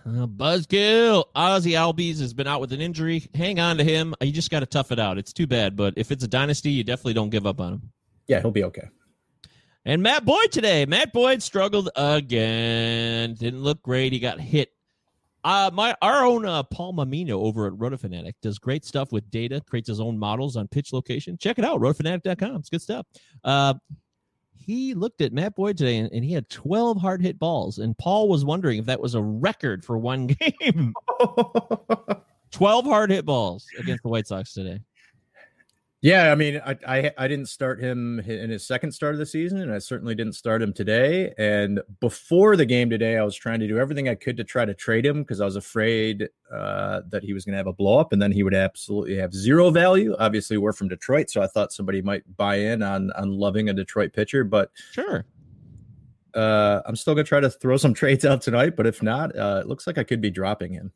[SPEAKER 5] Uh, Buzzkill. Ozzy Albies has been out with an injury. Hang on to him. You just got to tough it out. It's too bad, but if it's a dynasty, you definitely don't give up on him.
[SPEAKER 6] Yeah, he'll be okay.
[SPEAKER 5] And Matt Boyd today. Matt Boyd struggled again. Didn't look great. He got hit. Uh, my our own uh, Paul Mamino over at RotoFanatic does great stuff with data. Creates his own models on pitch location. Check it out. RotoFanatic.com. It's good stuff. Uh, he looked at Matt Boyd today and, and he had 12 hard hit balls. And Paul was wondering if that was a record for one game. 12 hard hit balls against the White Sox today.
[SPEAKER 6] Yeah, I mean, I, I I didn't start him in his second start of the season, and I certainly didn't start him today. And before the game today, I was trying to do everything I could to try to trade him because I was afraid uh, that he was going to have a blow up, and then he would absolutely have zero value. Obviously, we're from Detroit, so I thought somebody might buy in on on loving a Detroit pitcher, but
[SPEAKER 5] Sure.
[SPEAKER 6] uh, I'm still going to try to throw some trades out tonight. But if not, uh, it looks like I could be dropping him.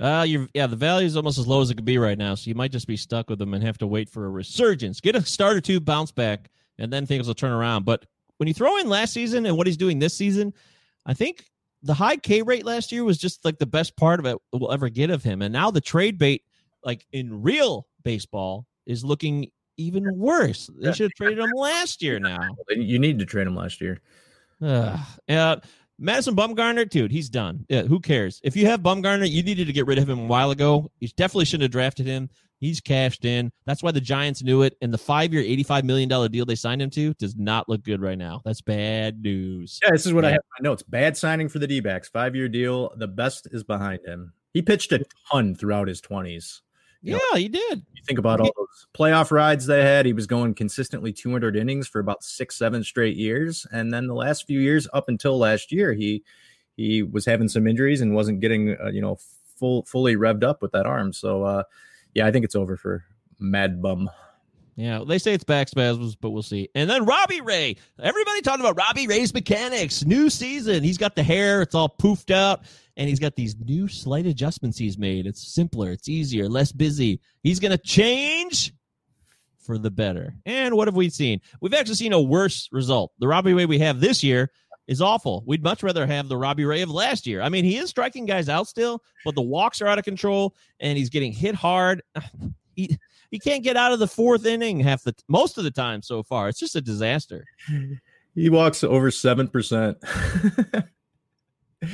[SPEAKER 5] Uh, you yeah, the value is almost as low as it could be right now, so you might just be stuck with them and have to wait for a resurgence. Get a start or two, bounce back, and then things will turn around. But when you throw in last season and what he's doing this season, I think the high K rate last year was just like the best part of it we'll ever get of him. And now the trade bait, like in real baseball, is looking even worse. They should have traded him last year now.
[SPEAKER 6] You need to trade him last year.
[SPEAKER 5] Ugh. Uh, Madison Bumgarner, dude, he's done. Yeah, who cares? If you have Bumgarner, you needed to get rid of him a while ago. You definitely shouldn't have drafted him. He's cashed in. That's why the Giants knew it. And the five year, $85 million deal they signed him to does not look good right now. That's bad news.
[SPEAKER 6] Yeah, this is what I have in my notes. Bad signing for the D backs. Five year deal. The best is behind him. He pitched a ton throughout his 20s.
[SPEAKER 5] Yeah, he did.
[SPEAKER 6] You think about all those playoff rides they had. He was going consistently 200 innings for about six, seven straight years, and then the last few years, up until last year, he he was having some injuries and wasn't getting uh, you know full fully revved up with that arm. So uh, yeah, I think it's over for Mad Bum.
[SPEAKER 5] Yeah, they say it's back spasms, but we'll see. And then Robbie Ray. Everybody talking about Robbie Ray's mechanics. New season. He's got the hair, it's all poofed out, and he's got these new slight adjustments he's made. It's simpler, it's easier, less busy. He's going to change for the better. And what have we seen? We've actually seen a worse result. The Robbie Ray we have this year is awful. We'd much rather have the Robbie Ray of last year. I mean, he is striking guys out still, but the walks are out of control and he's getting hit hard. He, he can't get out of the fourth inning half the most of the time so far. It's just a disaster.
[SPEAKER 6] He walks over seven percent.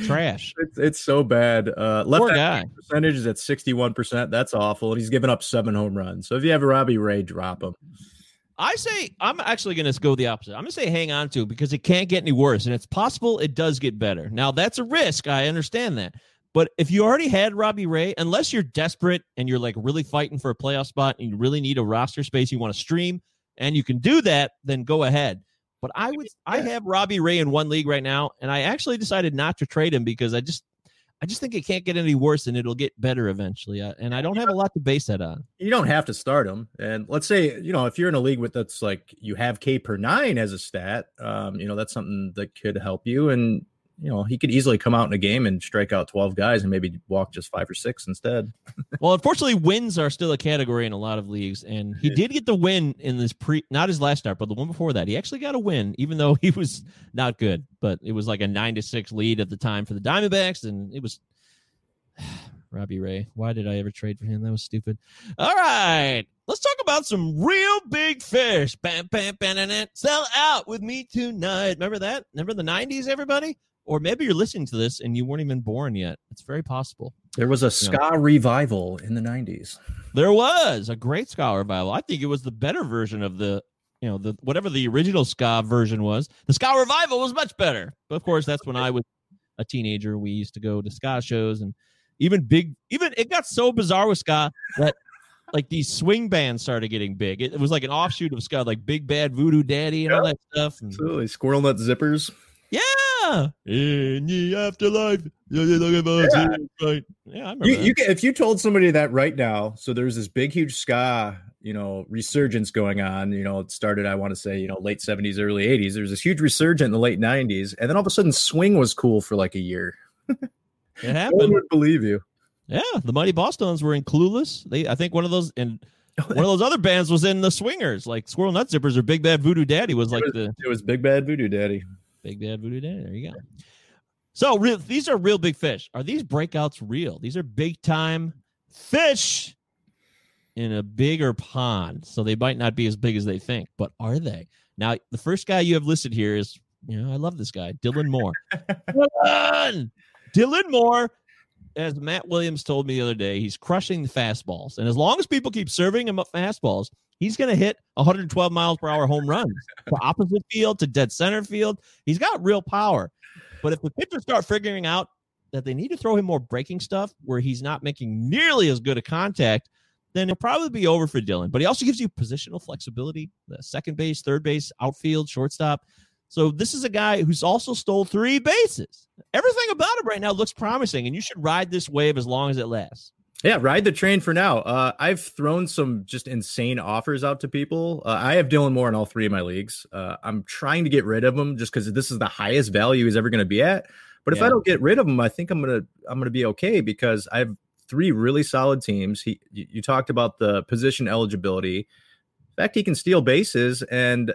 [SPEAKER 5] Trash.
[SPEAKER 6] It's, it's so bad. Uh, left
[SPEAKER 5] guy.
[SPEAKER 6] percentage is at 61%. That's awful. And he's given up seven home runs. So if you have a Robbie Ray, drop him.
[SPEAKER 5] I say I'm actually going to go the opposite. I'm going to say hang on to it because it can't get any worse, and it's possible it does get better. Now that's a risk. I understand that, but if you already had Robbie Ray, unless you're desperate and you're like really fighting for a playoff spot and you really need a roster space, you want to stream, and you can do that, then go ahead. But I would, I have Robbie Ray in one league right now, and I actually decided not to trade him because I just, I just think it can't get any worse, and it'll get better eventually. Uh, and I don't have a lot to base that on.
[SPEAKER 6] You don't have to start him. And let's say, you know, if you're in a league with that's like you have K per nine as a stat, um, you know, that's something that could help you. And, you know, he could easily come out in a game and strike out 12 guys and maybe walk just five or six instead.
[SPEAKER 5] Well, unfortunately, wins are still a category in a lot of leagues, and he did get the win in this pre, not his last start, but the one before that. He actually got a win, even though he was not good. But it was like a nine to six lead at the time for the Diamondbacks, and it was Robbie Ray. Why did I ever trade for him? That was stupid. All right, let's talk about some real big fish. Bam, bam, bam, bam, bam. Sell out with me tonight. Remember that? Remember the '90s, everybody? Or maybe you're listening to this and you weren't even born yet. It's very possible.
[SPEAKER 6] There was a ska revival in the 90s.
[SPEAKER 5] There was a great ska revival. I think it was the better version of the, you know, the whatever the original ska version was. The ska revival was much better. But of course, that's when I was a teenager. We used to go to ska shows and even big, even it got so bizarre with ska that like these swing bands started getting big. It, it was like an offshoot of ska, like Big Bad Voodoo Daddy and all that stuff. And,
[SPEAKER 6] Absolutely. Squirrel nut zippers.
[SPEAKER 5] yeah, in the afterlife. Yeah, yeah, look about
[SPEAKER 6] Yeah.
[SPEAKER 5] it, right. Yeah, I remember.
[SPEAKER 6] You, you can, if you told somebody that right now, so there's this big, huge ska, you know, resurgence going on. You know, it started, I want to say, you know, late 70s, early 80s. There's this huge resurgence in the late 90s. And then all of a sudden, swing was cool for like a year.
[SPEAKER 5] it
[SPEAKER 6] No one
[SPEAKER 5] happened.
[SPEAKER 6] would believe you.
[SPEAKER 5] Yeah, the Mighty Bosstones were in Clueless. They, I think, one of those and one of those other bands was in the Swingers, like Squirrel Nut Zippers or Big Bad Voodoo Daddy was like the
[SPEAKER 6] It was Big Bad Voodoo Daddy.
[SPEAKER 5] Big Bad Voodoo Daddy. There you go. So real, these are real big fish. Are these breakouts real? These are big time fish in a bigger pond. So they might not be as big as they think, but are they? Now, the first guy you have listed here is, you know, I love this guy, Dylan Moore. Dylan! Dylan Moore, as Matt Williams told me the other day, he's crushing the fastballs. And as long as people keep serving him up fastballs, he's going to hit 112 miles per hour home runs to opposite field, to dead center field. He's got real power. But if the pitchers start figuring out that they need to throw him more breaking stuff where he's not making nearly as good a contact, then it'll probably be over for Dylan. But he also gives you positional flexibility, the second base, third base, outfield, shortstop. So this is a guy who's also stole three bases. Everything about him right now looks promising, and you should ride this wave as long as it lasts.
[SPEAKER 6] Yeah, ride the train for now. Uh, I've thrown some just insane offers out to people. Uh, I have Dylan Moore in all three of my leagues. Uh, I'm trying to get rid of him just because this is the highest value he's ever going to be at. But if
[SPEAKER 5] Yeah.
[SPEAKER 6] I don't get rid of him, I think I'm gonna I'm gonna be okay because I have three really solid teams. He you, you talked about the position eligibility. In fact, he can steal bases, and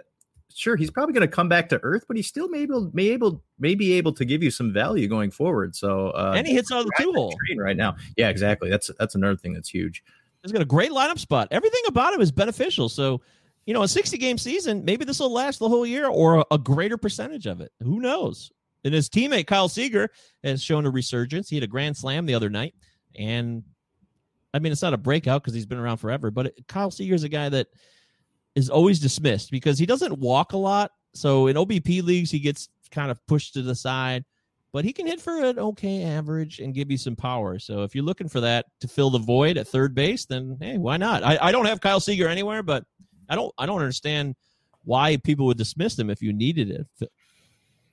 [SPEAKER 6] sure, he's probably going to come back to earth, but he still may able may able may be able to give you some value going forward. So uh,
[SPEAKER 5] and he hits out of the two hole.
[SPEAKER 6] right now. Yeah, exactly. That's that's another thing that's huge.
[SPEAKER 5] He's got a great lineup spot. Everything about him is beneficial. So, you know, a 60 game season, maybe this will last the whole year or a, a greater percentage of it. Who knows? And his teammate Kyle Seager has shown a resurgence. He had a grand slam the other night, and I mean it's not a breakout because he's been around forever, but it, Kyle Seager's a guy that is always dismissed because he doesn't walk a lot. So in OBP leagues, he gets kind of pushed to the side, but he can hit for an okay average and give you some power. So if you're looking for that to fill the void at third base, then hey, why not? I, I don't have Kyle Seager anywhere, but I don't I don't understand why people would dismiss him if you needed it.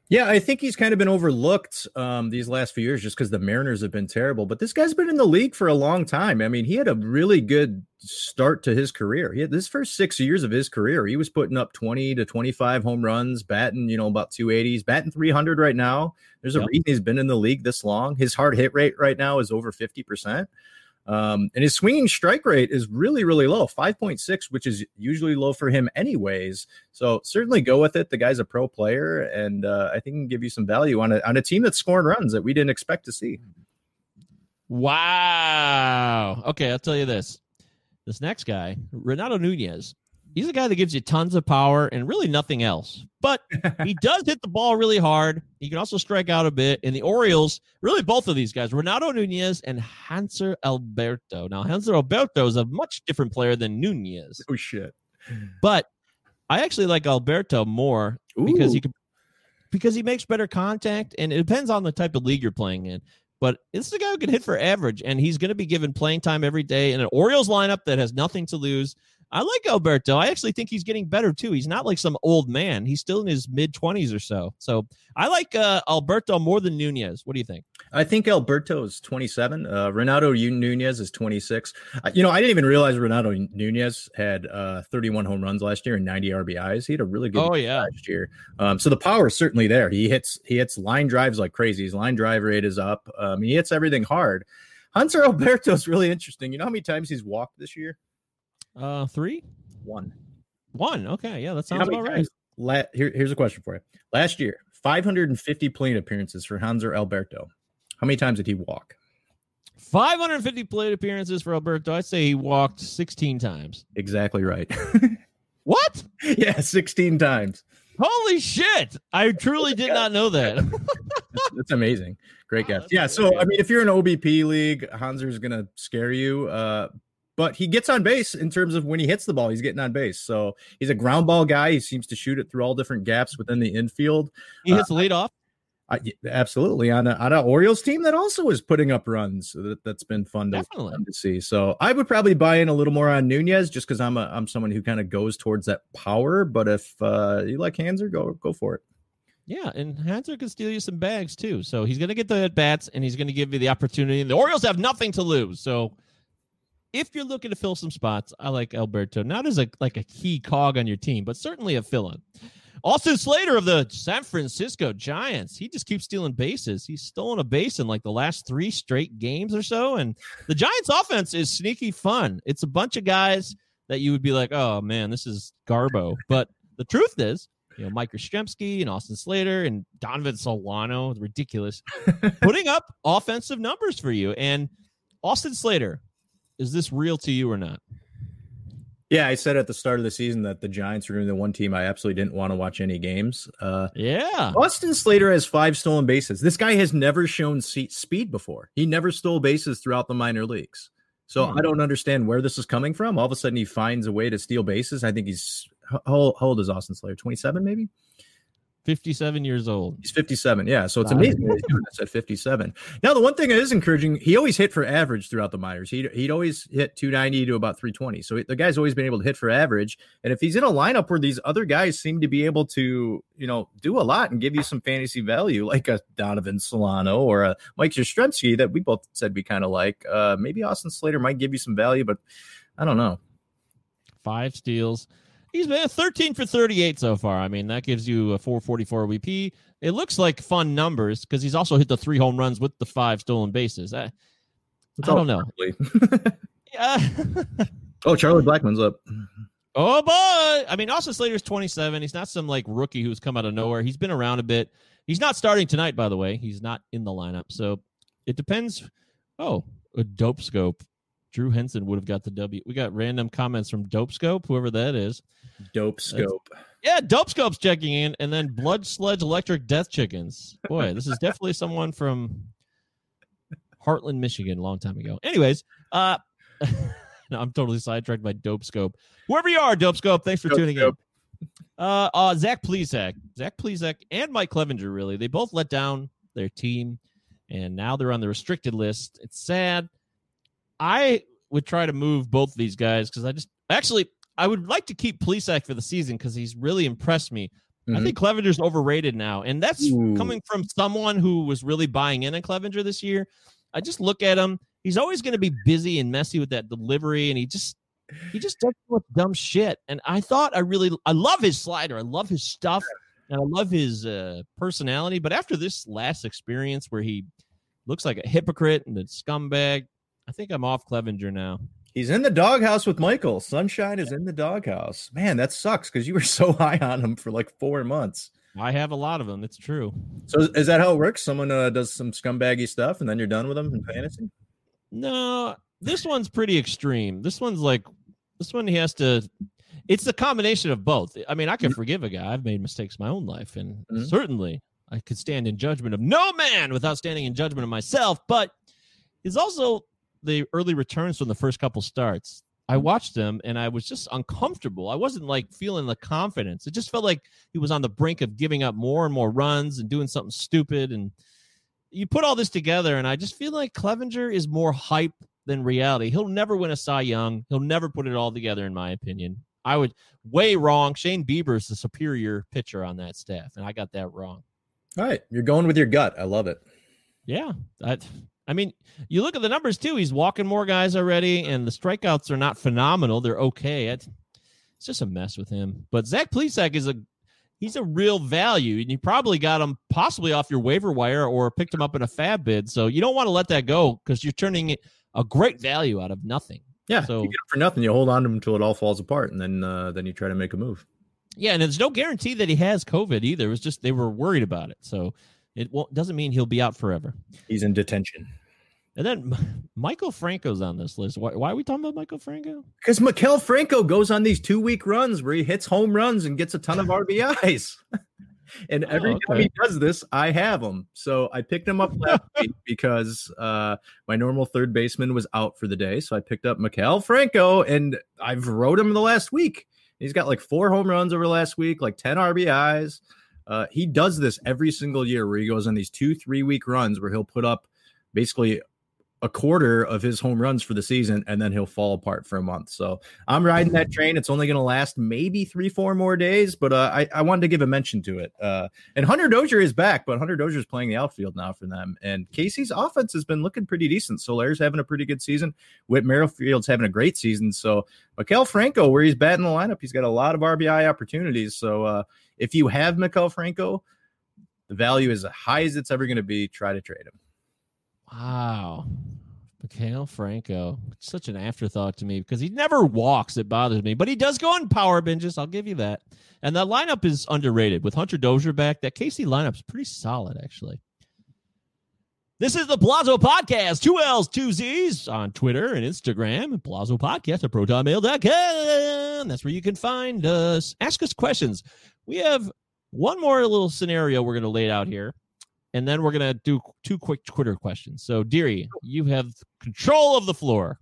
[SPEAKER 6] Yeah, I think he's kind of been overlooked um, these last few years just because the Mariners have been terrible. But this guy's been in the league for a long time. I mean, he had a really good start to his career. He had this first six years of his career, he was putting up 20 to 25 home runs, batting, you know, about 280s, batting 300 right now. There's a
[SPEAKER 5] Yep.
[SPEAKER 6] reason he's been in the league this long. His hard hit rate right now is over 50%. Um, and his swinging strike rate is really, really low, 5.6, which is usually low for him, anyways. So certainly go with it. The guy's a pro player, and uh, I think can give you some value on a, on a team that's scoring runs that we didn't expect to see.
[SPEAKER 5] Wow. Okay, I'll tell you this. This next guy, Renato Nunez, he's a guy that gives you tons of power and really nothing else. But he does hit the ball really hard. He can also strike out a bit. And the Orioles, really both of these guys, Renato Nunez and Hanser Alberto. Now, Hanser Alberto is a much different player than Nunez.
[SPEAKER 6] Oh, shit.
[SPEAKER 5] But I actually like Alberto more because he can because he makes better contact and it depends on the type of league you're playing in. But this is a guy who can hit for average, and he's going to be given playing time every day in an Orioles lineup that has nothing to lose. I like Alberto. I actually think he's getting better too. He's not like some old man. He's still in his mid twenties or so. So I like uh, Alberto more than Nunez. What do you think?
[SPEAKER 6] I think Alberto is 27. Uh, Renato Nunez is 26. Uh, you know, I didn't even realize Renato Nunez had uh, 31 home runs last year and 90 RBIs. He had a really good
[SPEAKER 5] Oh, yeah.
[SPEAKER 6] last year. Um, so the power is certainly there. He hits he hits line drives like crazy. His line drive rate is up. Um, he hits everything hard. Hanser Alberto is really interesting. You know how many times he's walked this year?
[SPEAKER 5] Uh, three,
[SPEAKER 6] One.
[SPEAKER 5] one. Okay, yeah, that sounds about right.
[SPEAKER 6] La- here, here's a question for you. Last year, 550 plate appearances for Hanser Alberto. How many times did he walk?
[SPEAKER 5] 550 plate appearances for Alberto. I'd say he walked 16 times.
[SPEAKER 6] Exactly right.
[SPEAKER 5] What?
[SPEAKER 6] yeah, 16 times.
[SPEAKER 5] Holy shit! I truly did not know that.
[SPEAKER 6] That's, that's amazing. Great guess. Yeah. So. I mean, if you're an OBP league, Hanser's going to scare you. Uh, but he gets on base in terms of when he hits the ball, he's getting on base. So he's a ground ball guy. He seems to shoot it through all different gaps within the infield.
[SPEAKER 5] he hits the lead off.
[SPEAKER 6] I, absolutely on a, on an Orioles team that also is putting up runs. That, that's been fun to, fun to see. So I would probably buy in a little more on Nunez just because I'm a I'm someone who kind of goes towards that power. But if uh, you like Hanser, go go for it.
[SPEAKER 5] Yeah, and Hanser can steal you some bags too. So he's going to get the at bats and he's going to give you the opportunity. And the Orioles have nothing to lose. So if you're looking to fill some spots, I like Alberto. Not as a like a key cog on your team, but certainly a fill-in. Austin Slater of the San Francisco Giants. He just keeps stealing bases. He's stolen a base in like the last three straight games or so. And the Giants offense is sneaky fun. It's a bunch of guys that you would be like, oh man, this is Garbo. But the truth is, you know, Mike Yastrzemski and Austin Slater and Donovan Solano, ridiculous, putting up offensive numbers for you. And Austin Slater, is this real to you or not?
[SPEAKER 6] Yeah, I said at the start of the season that the Giants were going to be the one team I absolutely didn't want to watch any games. Uh,
[SPEAKER 5] Yeah.
[SPEAKER 6] Austin Slater has five stolen bases. This guy has never shown speed before. He never stole bases throughout the minor leagues. So
[SPEAKER 5] Hmm.
[SPEAKER 6] I don't understand where this is coming from. All of a sudden, he finds a way to steal bases. I think he's how, how old is Austin Slater? Twenty seven, maybe.
[SPEAKER 5] 57 years old.
[SPEAKER 6] He's 57. Yeah. So it's amazing that he's doing this at 57. Now, the one thing that is encouraging, he always hit for average throughout the minors. He'd, he'd always hit 290 to about 320. So the guy's always been able to hit for average. And if he's in a lineup where these other guys seem to be able to, you know, do a lot and give you some fantasy value, like a Donovan Solano or a Mike Yastrzemski that we both said we kind of like, uh, maybe Austin Slater might give you some value, but I don't know.
[SPEAKER 5] Five steals. He's been 13 for 38 so far. I mean, that gives you a 444 WP. It looks like fun numbers because he's also hit the three home runs with the five stolen bases.
[SPEAKER 6] Uh,
[SPEAKER 5] I,
[SPEAKER 6] I
[SPEAKER 5] don't know. Yeah.
[SPEAKER 6] oh, Charlie Blackmon's up.
[SPEAKER 5] Oh boy! I mean, Austin Slater's 27. He's not some like rookie who's come out of nowhere. He's been around a bit. He's not starting tonight, by the way. He's not in the lineup, so it depends. Oh, a dope scope. Drew Henson would have got the W. We got random comments from Dope Scope, whoever that is.
[SPEAKER 6] Dope scope.
[SPEAKER 5] Yeah, Dope Scope's checking in, and then Blood Sledge Electric Death Chickens. Boy, this is definitely someone from Hartland, Michigan, a long time ago. Anyways, uh, no, I'm totally sidetracked by Dope Scope. Whoever you are, Dope Scope, thanks for
[SPEAKER 6] Dope
[SPEAKER 5] tuning
[SPEAKER 6] Scope.
[SPEAKER 5] in. Uh, uh, Zach Plesac, Zach Plesac, and Mike Clevinger. Really, they both let down their team, and now they're on the restricted list. It's sad. I would try to move both these guys because I just actually I would like to keep Plesac for the season because he's really impressed me. I
[SPEAKER 6] Mhm.
[SPEAKER 5] think Clevinger's overrated now, and that's
[SPEAKER 6] Ooh.
[SPEAKER 5] coming from someone who was really buying in on Clevenger this year. I just look at him; he's always going to be busy and messy with that delivery, and he just he just does dumb shit. And I thought I really I love his slider, I love his stuff, and I love his uh, personality. But after this last experience where he looks like a hypocrite and a scumbag, I think I'm off Clevinger now.
[SPEAKER 6] He's in the doghouse with Michael. Sunshine is in the doghouse. Man, that sucks because you were so high on him for like four months.
[SPEAKER 5] I have a lot of them. It's true.
[SPEAKER 6] So is- that how it works? Someone uh, does some scumbaggy stuff and then you're done with them in fantasy?
[SPEAKER 5] No, this one's pretty extreme. This one's like this one he has to it's a combination of both. I mean, I can forgive a guy. I've made mistakes in my own life and
[SPEAKER 6] Mhm.
[SPEAKER 5] certainly I could stand in judgment of no man without standing in judgment of myself, but it's also the early returns from the first couple starts. I mm-hmm. watched him and I was just uncomfortable. I wasn't like feeling the confidence. It just felt like he was on the brink of giving up more and more runs and doing something stupid and you put all this together, and I just feel like Clevinger is more hype than reality. He'll never win a Cy Young. He'll never put it all together, in my opinion. I would way wrong. Shane Bieber is the superior pitcher on that staff, and I got that wrong.
[SPEAKER 6] All right. You're going with your gut. I love it.
[SPEAKER 5] Yeah, I, I mean, you look at the numbers too. He's walking more guys already, and the strikeouts are not phenomenal. They're okay. It, it's just a mess with him. But Zach Plesac is a he's a real value, and you probably got him possibly off your waiver wire or picked him up in a fab bid. So you don't want to let that go because you're turning a great value out of nothing.
[SPEAKER 6] Yeah.
[SPEAKER 5] So-
[SPEAKER 6] you get him for nothing. You hold on to him until it all falls apart and then uh, then you try to make a move.
[SPEAKER 5] Yeah, and there's no guarantee that he has COVID either. It was just they were worried about it. So it won't, doesn't mean he'll be out forever.
[SPEAKER 6] He's in detention.
[SPEAKER 5] And then Maikel Franco's on this list. Why, why are we talking about Michael Franco?
[SPEAKER 6] Because Maikel Franco goes on these two week runs where he hits home runs and gets a ton of RBIs. and every
[SPEAKER 5] Oh,
[SPEAKER 6] time he does this, I have him. So I picked him up last week because uh, my normal third baseman was out for the day. So I picked up Maikel Franco and I've rode him the last week. He's got like four home runs over last week, like 10 RBIs. Uh, he does this every single year where he goes on these two, three week runs where he'll put up basically a quarter of his home runs for the season and then he'll fall apart for a month. So I'm riding that train. It's only going to last maybe three, four more days, but uh, I, I wanted to give a mention to it. Uh, and Hunter Dozier is back, but Hunter Dozier is playing the outfield now for them. And KC's offense has been looking pretty decent. Soler's having a pretty good season. Whit Merrifield's having a great season. So Maikel Franco, where he's batting the lineup, he's got a lot of RBI opportunities. So uh, if you have Maikel Franco, the value is as high as it's ever going to be. Try to trade him.
[SPEAKER 5] Wow. Maikel Franco, such an afterthought to me because he never walks. It bothers me. But he does go on power binges. I'll give you that. And that lineup is underrated. With Hunter Dozier back, that KC lineup's pretty solid, actually. This is the Palazzo Podcast, two L's, two Z's on Twitter and Instagram. Palazzo Podcast at protonmail.com. That's where you can find us. Ask us questions. We have one more little scenario we're going to lay out here and then we're gonna do two quick Twitter questions. So, Deary, you have control of the floor.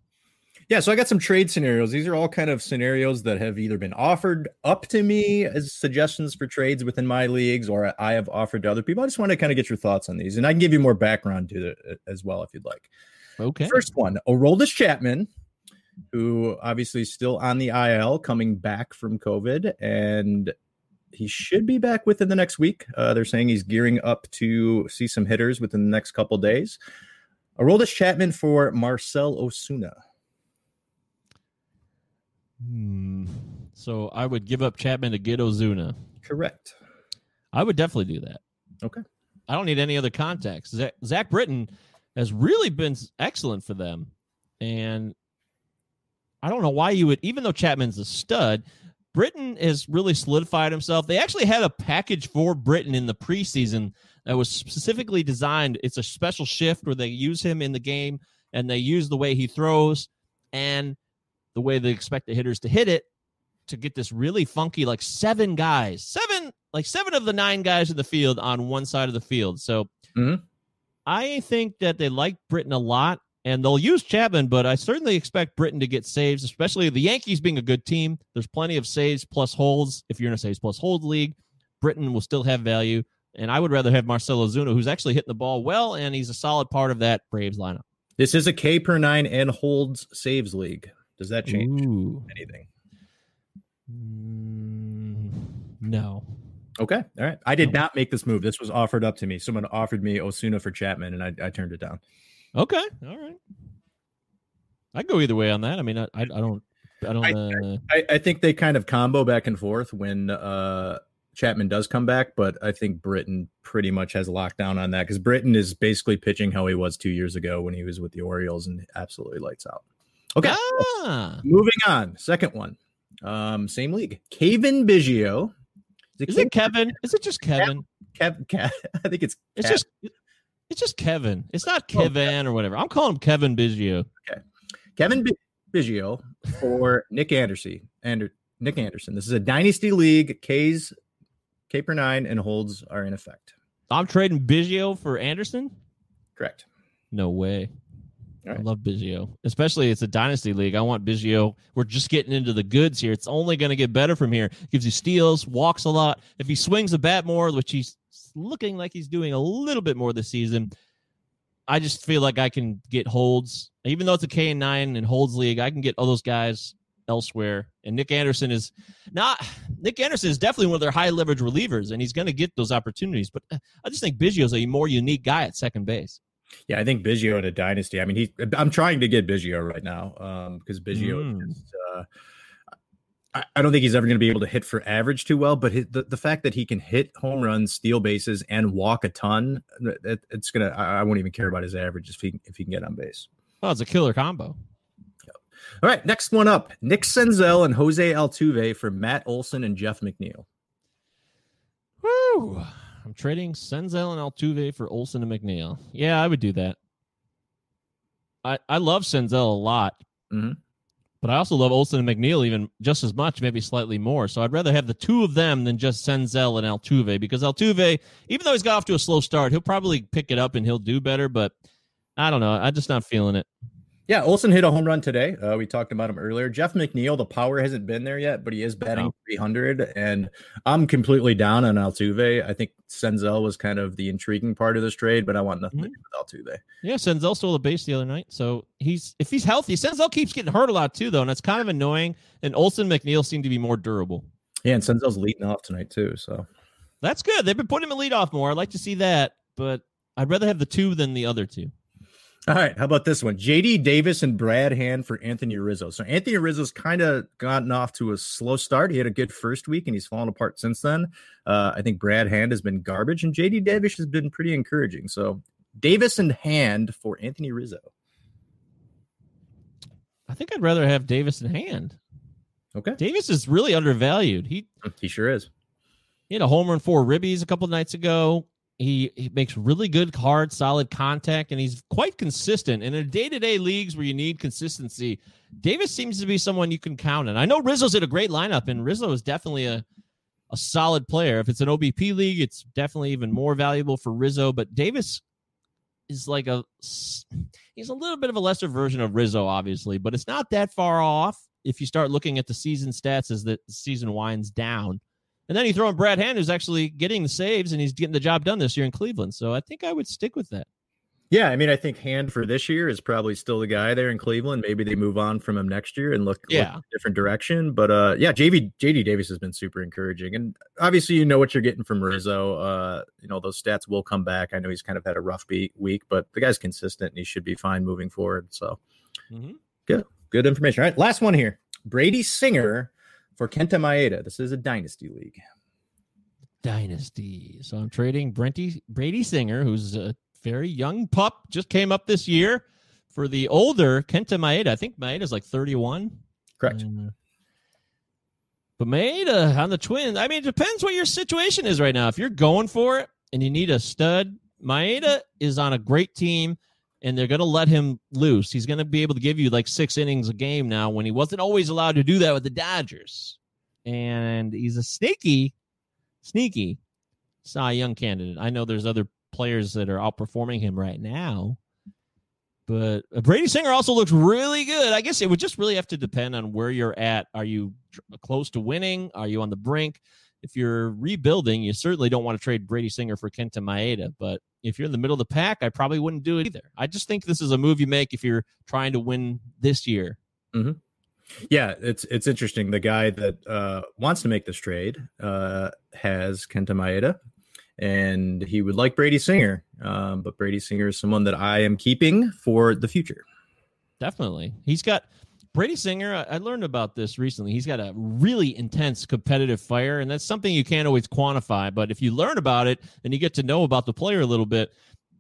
[SPEAKER 6] Yeah, so I got some trade scenarios. These are all kind of scenarios that have either been offered up to me as suggestions for trades within my leagues, or I have offered to other people. I just want to kind of get your thoughts on these, and I can give you more background to it as well if you'd like.
[SPEAKER 5] Okay.
[SPEAKER 6] First one, Aroldis Chapman, who obviously is still on the IL, coming back from COVID, and he should be back within the next week. Uh, they're saying he's gearing up to see some hitters within the next couple days. Aroldis Chapman for Marcell Ozuna.
[SPEAKER 5] Hmm. So I would give up Chapman to get Ozuna.
[SPEAKER 6] Correct.
[SPEAKER 5] I would definitely do that.
[SPEAKER 6] Okay.
[SPEAKER 5] I don't need any other contacts. Zach, Zach Britton has really been excellent for them, and I don't know why you would. Even though Chapman's a stud, Britton has really solidified himself. They actually had a package for Britton in the preseason that was specifically designed. It's a special shift where they use him in the game and they use the way he throws. and the way they expect the hitters to hit it to get this really funky, like seven guys, seven, like seven of the nine guys in the field on one side of the field. So
[SPEAKER 6] Mhm.
[SPEAKER 5] I think that they like Britton a lot and they'll use Chapman, but I certainly expect Britton to get saves, especially the Yankees being a good team. There's plenty of saves plus holds. If you're in a saves plus hold league, Britton will still have value. And I would rather have Marcell Ozuna, who's actually hitting the ball well, and he's a solid part of that Braves lineup.
[SPEAKER 6] This is a K per nine and holds saves league. Does that change
[SPEAKER 5] Ooh.
[SPEAKER 6] anything?
[SPEAKER 5] Mm, no.
[SPEAKER 6] Okay. All right. I did not make this move. This was offered up to me. Someone offered me Ozuna for Chapman, and I, I turned it down.
[SPEAKER 5] Okay. All right. I go either way on that. I mean, I, I, I don't, I don't.
[SPEAKER 6] I-
[SPEAKER 5] uh,
[SPEAKER 6] I, I think they kind of combo back and forth when uh, Chapman does come back, but I think Britton pretty much has lockdown on that because Britton is basically pitching how he was two years ago when he was with the Orioles and absolutely lights out. Okay.
[SPEAKER 5] Ah,
[SPEAKER 6] Moving on. Second one. Um, same league. Kevin Biggio. Is
[SPEAKER 5] is it Kevin? Is it just Kevin?
[SPEAKER 6] Kev, Kev, I think it's
[SPEAKER 5] It's
[SPEAKER 6] Kev.
[SPEAKER 5] just, it's just Kevin. It's not
[SPEAKER 6] Oh,
[SPEAKER 5] Kevin or whatever. I'm calling him Kevin Biggio. Okay.
[SPEAKER 6] Kevin Bi- Biggio for Nick Anderson. And Nick Anderson. This is a dynasty league. K's K per nine and holds are in effect.
[SPEAKER 5] I'm trading Biggio for Anderson.
[SPEAKER 6] Correct.
[SPEAKER 5] No way.
[SPEAKER 6] All
[SPEAKER 5] I love Biggio, especially it's a dynasty league. I want Biggio. We're just getting into the goods here. It's only going to get better from here. Gives you steals, walks a lot. If he swings the bat more, which he's looking like he's doing a little bit more this season, I just feel like I can get holds. Even though it's a K and nine and holds league, I can get all those guys elsewhere. And Nick Anderson is not. Nick Anderson is definitely one of their high leverage relievers, and he's going to get those opportunities. But uh, I just think Biggio's a more unique guy at second base.
[SPEAKER 6] Yeah, I think Biggio in a dynasty. I mean, he. I'm trying to get Biggio right now um, because Biggio.
[SPEAKER 5] Mm.
[SPEAKER 6] Is, uh, I, don't think he's ever going to be able to hit for average too well, but his, the the fact that he can hit home runs, steal bases, and walk a ton, it, it's gonna. I, I won't even care about his average if he if he can get on base.
[SPEAKER 5] Oh, it's a killer combo.
[SPEAKER 6] All right, next one up: Nick Senzel and Jose Altuve for Matt Olson and Jeff McNeil.
[SPEAKER 5] Woo! I'm trading Senzel and Altuve for Olson and McNeil. Yeah, I would do that. I I love Senzel a lot,
[SPEAKER 6] Mhm.
[SPEAKER 5] But I also love Olson and McNeil even just as much, maybe slightly more. So I'd rather have the two of them than just Senzel and Altuve because Altuve, even though he's got off to a slow start, he'll probably pick it up and he'll do better. But I don't know. I'm just not feeling it.
[SPEAKER 6] Yeah, Olson hit a home run today. Uh, we talked about him earlier. Jeff McNeil, the power hasn't been there yet, but he is batting
[SPEAKER 5] No.
[SPEAKER 6] 300. And I'm completely down on Altuve. I think Senzel was kind of the intriguing part of this trade, but I want nothing to do with Altuve.
[SPEAKER 5] Yeah, Senzel stole a base the other night, so he's if he's healthy. Senzel keeps getting hurt a lot too, though, and it's kind of annoying. And Olson McNeil seem to be more durable.
[SPEAKER 6] Yeah, and Senzel's leading off tonight too. So
[SPEAKER 5] That's good. They've been putting him in leadoff more. I'd like to see that, but I'd rather have the two than the other two.
[SPEAKER 6] All right, how about this one? JD Davis and Brad Hand for Anthony Rizzo. So Anthony Rizzo's kind of gotten off to a slow start. He had a good first week and he's fallen apart since then. Uh, I think Brad Hand has been garbage and JD Davis has been pretty encouraging. So Davis and Hand for Anthony Rizzo.
[SPEAKER 5] I think I'd rather have Davis in hand.
[SPEAKER 6] Okay.
[SPEAKER 5] Davis is really undervalued. He,
[SPEAKER 6] He sure is.
[SPEAKER 5] he had a home run for ribbies a couple nights ago. He, he makes really good, hard, solid contact, and he's quite consistent. And in day to day leagues where you need consistency, Davis seems to be someone you can count on. I know Rizzo's in a great lineup, and Rizzo is definitely a, a solid player. If it's an OBP league, it's definitely even more valuable for Rizzo. But Davis is like a he's a little bit of a lesser version of Rizzo, obviously, but it's not that far off if you start looking at the season stats as the season winds down. And then you throw in Brad Hand, who's actually getting the saves and he's getting the job done this year in Cleveland. So I think I would stick with that.
[SPEAKER 6] Yeah, I mean, I think Hand for this year is probably still the guy there in Cleveland. Maybe they move on from him next year and look, look
[SPEAKER 5] Yeah.
[SPEAKER 6] a different direction. But uh, yeah, JV JD Davis has been super encouraging, and obviously you know what you're getting from Rizzo. Uh, you know those stats will come back. I know he's kind of had a rough beat week, but the guy's consistent and he should be fine moving forward. So
[SPEAKER 5] Mhm.
[SPEAKER 6] good information. All right, last one here: Brady Singer for Kenta Maeda. This is a dynasty league.
[SPEAKER 5] Dynasty. So I'm trading Brenty, Brady Singer, who's a very young pup, just came up this year for the older Kenta Maeda. I think Maeda's like 31.
[SPEAKER 6] Correct.
[SPEAKER 5] Uh, but Maeda on the Twins, I mean, it depends what your situation is right now. If you're going for it and you need a stud, Maeda is on a great team and they're going to let him loose. He's going to be able to give you like six innings a game now when he wasn't always allowed to do that with the Dodgers. And he's a sneaky, sneaky Cy Young candidate. I know there's other players that are outperforming him right now, but Brady Singer also looks really good. I guess it would just really have to depend on where you're at. Are you close to winning? Are you on the brink? If you're rebuilding, you certainly don't want to trade Brady Singer for Kenta Maeda. But if you're in the middle of the pack, I probably wouldn't do it either. I just think this is a move you make if you're trying to win this year.
[SPEAKER 6] Yeah, it's it's interesting. The guy that uh, wants to make this trade uh, has Kenta Maeda, and he would like Brady Singer. Um, but Brady Singer is someone that I am keeping for the future.
[SPEAKER 5] Definitely. He's got Brady Singer. I, learned about this recently. He's got a really intense competitive fire, and that's something you can't always quantify. But if you learn about it and you get to know about the player a little bit,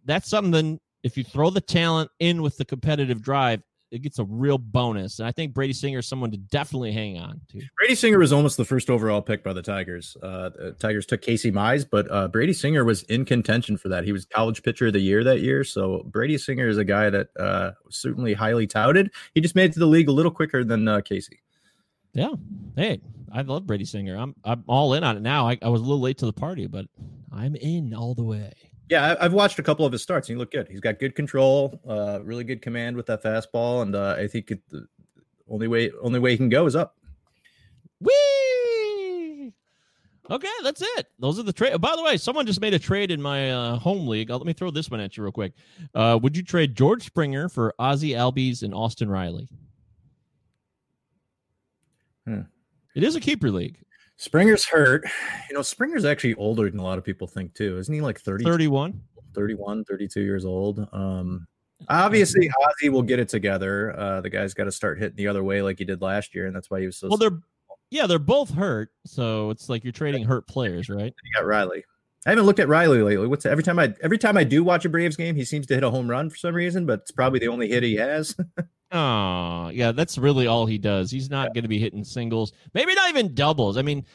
[SPEAKER 5] that's something. If you throw the talent in with the competitive drive, it gets a real bonus. And I think Brady Singer is someone to definitely hang on to.
[SPEAKER 6] Brady Singer was almost the first overall pick by the Tigers. Uh, the Tigers took Casey Mize, but uh, Brady Singer was in contention for that. He was college pitcher of the year that year. So Brady Singer is a guy that uh, was certainly highly touted. He just made it to the league a little quicker than uh, Casey.
[SPEAKER 5] Yeah. Hey, I love Brady Singer. I'm I'm all in on it now. I, I was a little late to the party, but I'm in all the way.
[SPEAKER 6] Yeah, I've watched a couple of his starts. And he looked good. He's got good control, uh, really good command with that fastball, and uh, I think it, the only way only way he can go is up.
[SPEAKER 5] Whee! Okay, that's it. Those are the trade. By the way, someone just made a trade in my uh, home league. Uh, let me throw this one at you real quick. Uh, would you trade George Springer for Ozzy Albies and Austin Riley?
[SPEAKER 6] Hmm.
[SPEAKER 5] It is a keeper league.
[SPEAKER 6] Springer's hurt. You know, Springer's actually older than a lot of people think too. Isn't he like 30,
[SPEAKER 5] 31.
[SPEAKER 6] 31, 32 years old? Um, obviously, Ozzy will get it together. Uh, the guy's got to start hitting the other way like he did last year, and that's why he was so.
[SPEAKER 5] Well, they're yeah, they're both hurt, so it's like you're trading hurt players, right?
[SPEAKER 6] you got Riley. I haven't looked at Riley lately. What's every time I every time I do watch a Braves game, he seems to hit a home run for some reason, but it's probably the only hit he has.
[SPEAKER 5] Oh, yeah, that's really all he does. He's not going to be hitting singles, maybe not even doubles. I mean,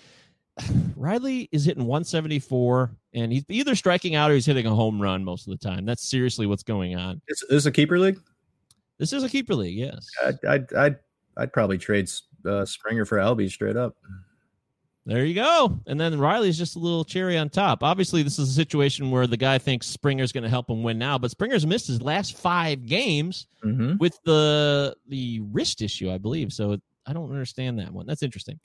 [SPEAKER 5] Riley is hitting 174, and he's either striking out or he's hitting a home run most of the time. That's seriously what's going on.
[SPEAKER 6] Is this a keeper league?
[SPEAKER 5] This is a keeper league, yes.
[SPEAKER 6] I'd I'd I'd, I'd probably trade uh, Springer for Albie straight up.
[SPEAKER 5] There you go. And then Riley's just a little cherry on top. Obviously, this is a situation where the guy thinks Springer's going to help him win now, but Springer's missed his last five games
[SPEAKER 6] Mm-hmm.
[SPEAKER 5] with the the wrist issue, I believe. So I don't understand that one. That's interesting.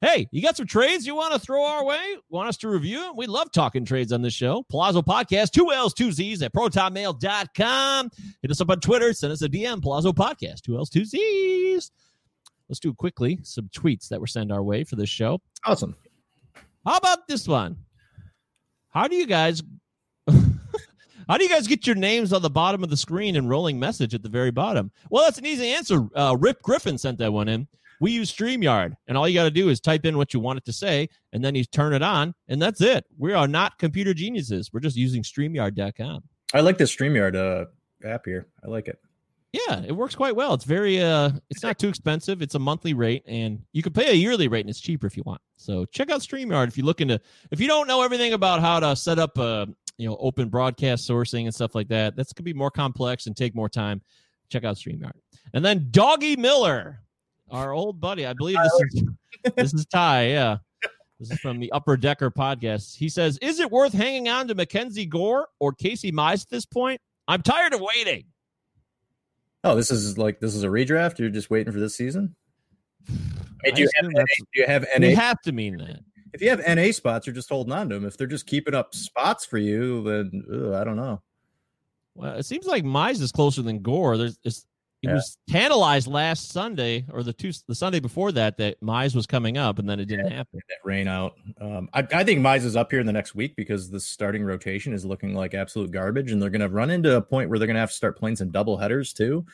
[SPEAKER 5] Hey, you got some trades you want to throw our way? Want us to review it? We love talking trades on this show. Palazzo Podcast, two L's, two Z's at protonmail.com. Hit us up on Twitter. Send us a DM, Palazzo Podcast, two L's, two Z's. Let's do quickly some tweets that were sent our way for this show.
[SPEAKER 6] Awesome.
[SPEAKER 5] How about this one? How do you guys how do you guys get your names on the bottom of the screen and rolling message at the very bottom? Well, that's an easy answer. Uh, Rip Griffin sent that one in. We use StreamYard, and all you got to do is type in what you want it to say, and then you turn it on, and that's it. We are not computer geniuses. We're just using StreamYard.com.
[SPEAKER 6] I like this StreamYard uh, app here. I like it.
[SPEAKER 5] Yeah, it works quite well. It's very uh it's not too expensive. It's a monthly rate and you can pay a yearly rate and it's cheaper if you want. So check out StreamYard if you're looking to if you don't know everything about how to set up uh you know open broadcast sourcing and stuff like that. That's gonna be more complex and take more time. Check out StreamYard. And then Doggy Miller, our old buddy. I believe this is this is Ty, yeah. This is from the Upper Decker podcast. He says, Is it worth hanging on to Mackenzie Gore or Casey Mize at this point? I'm tired of waiting.
[SPEAKER 6] Oh, this is like this is a redraft. You're just waiting for this season. I mean,
[SPEAKER 5] I
[SPEAKER 6] do you have NA, do you have
[SPEAKER 5] You have to mean that.
[SPEAKER 6] if you have NA spots, you're just holding on to them. If they're just keeping up spots for you, then ugh, I don't know.
[SPEAKER 5] Well, it seems like Mize is closer than Gore. There's it's, he
[SPEAKER 6] Yeah.
[SPEAKER 5] was tantalized last Sunday or the two the Sunday before that that Mize was coming up and then it didn't happen.
[SPEAKER 6] That rain out. Um, I, I think Mize is up here in the next week because the starting rotation is looking like absolute garbage, and they're going to run into a point where they're going to have to start playing some double headers too.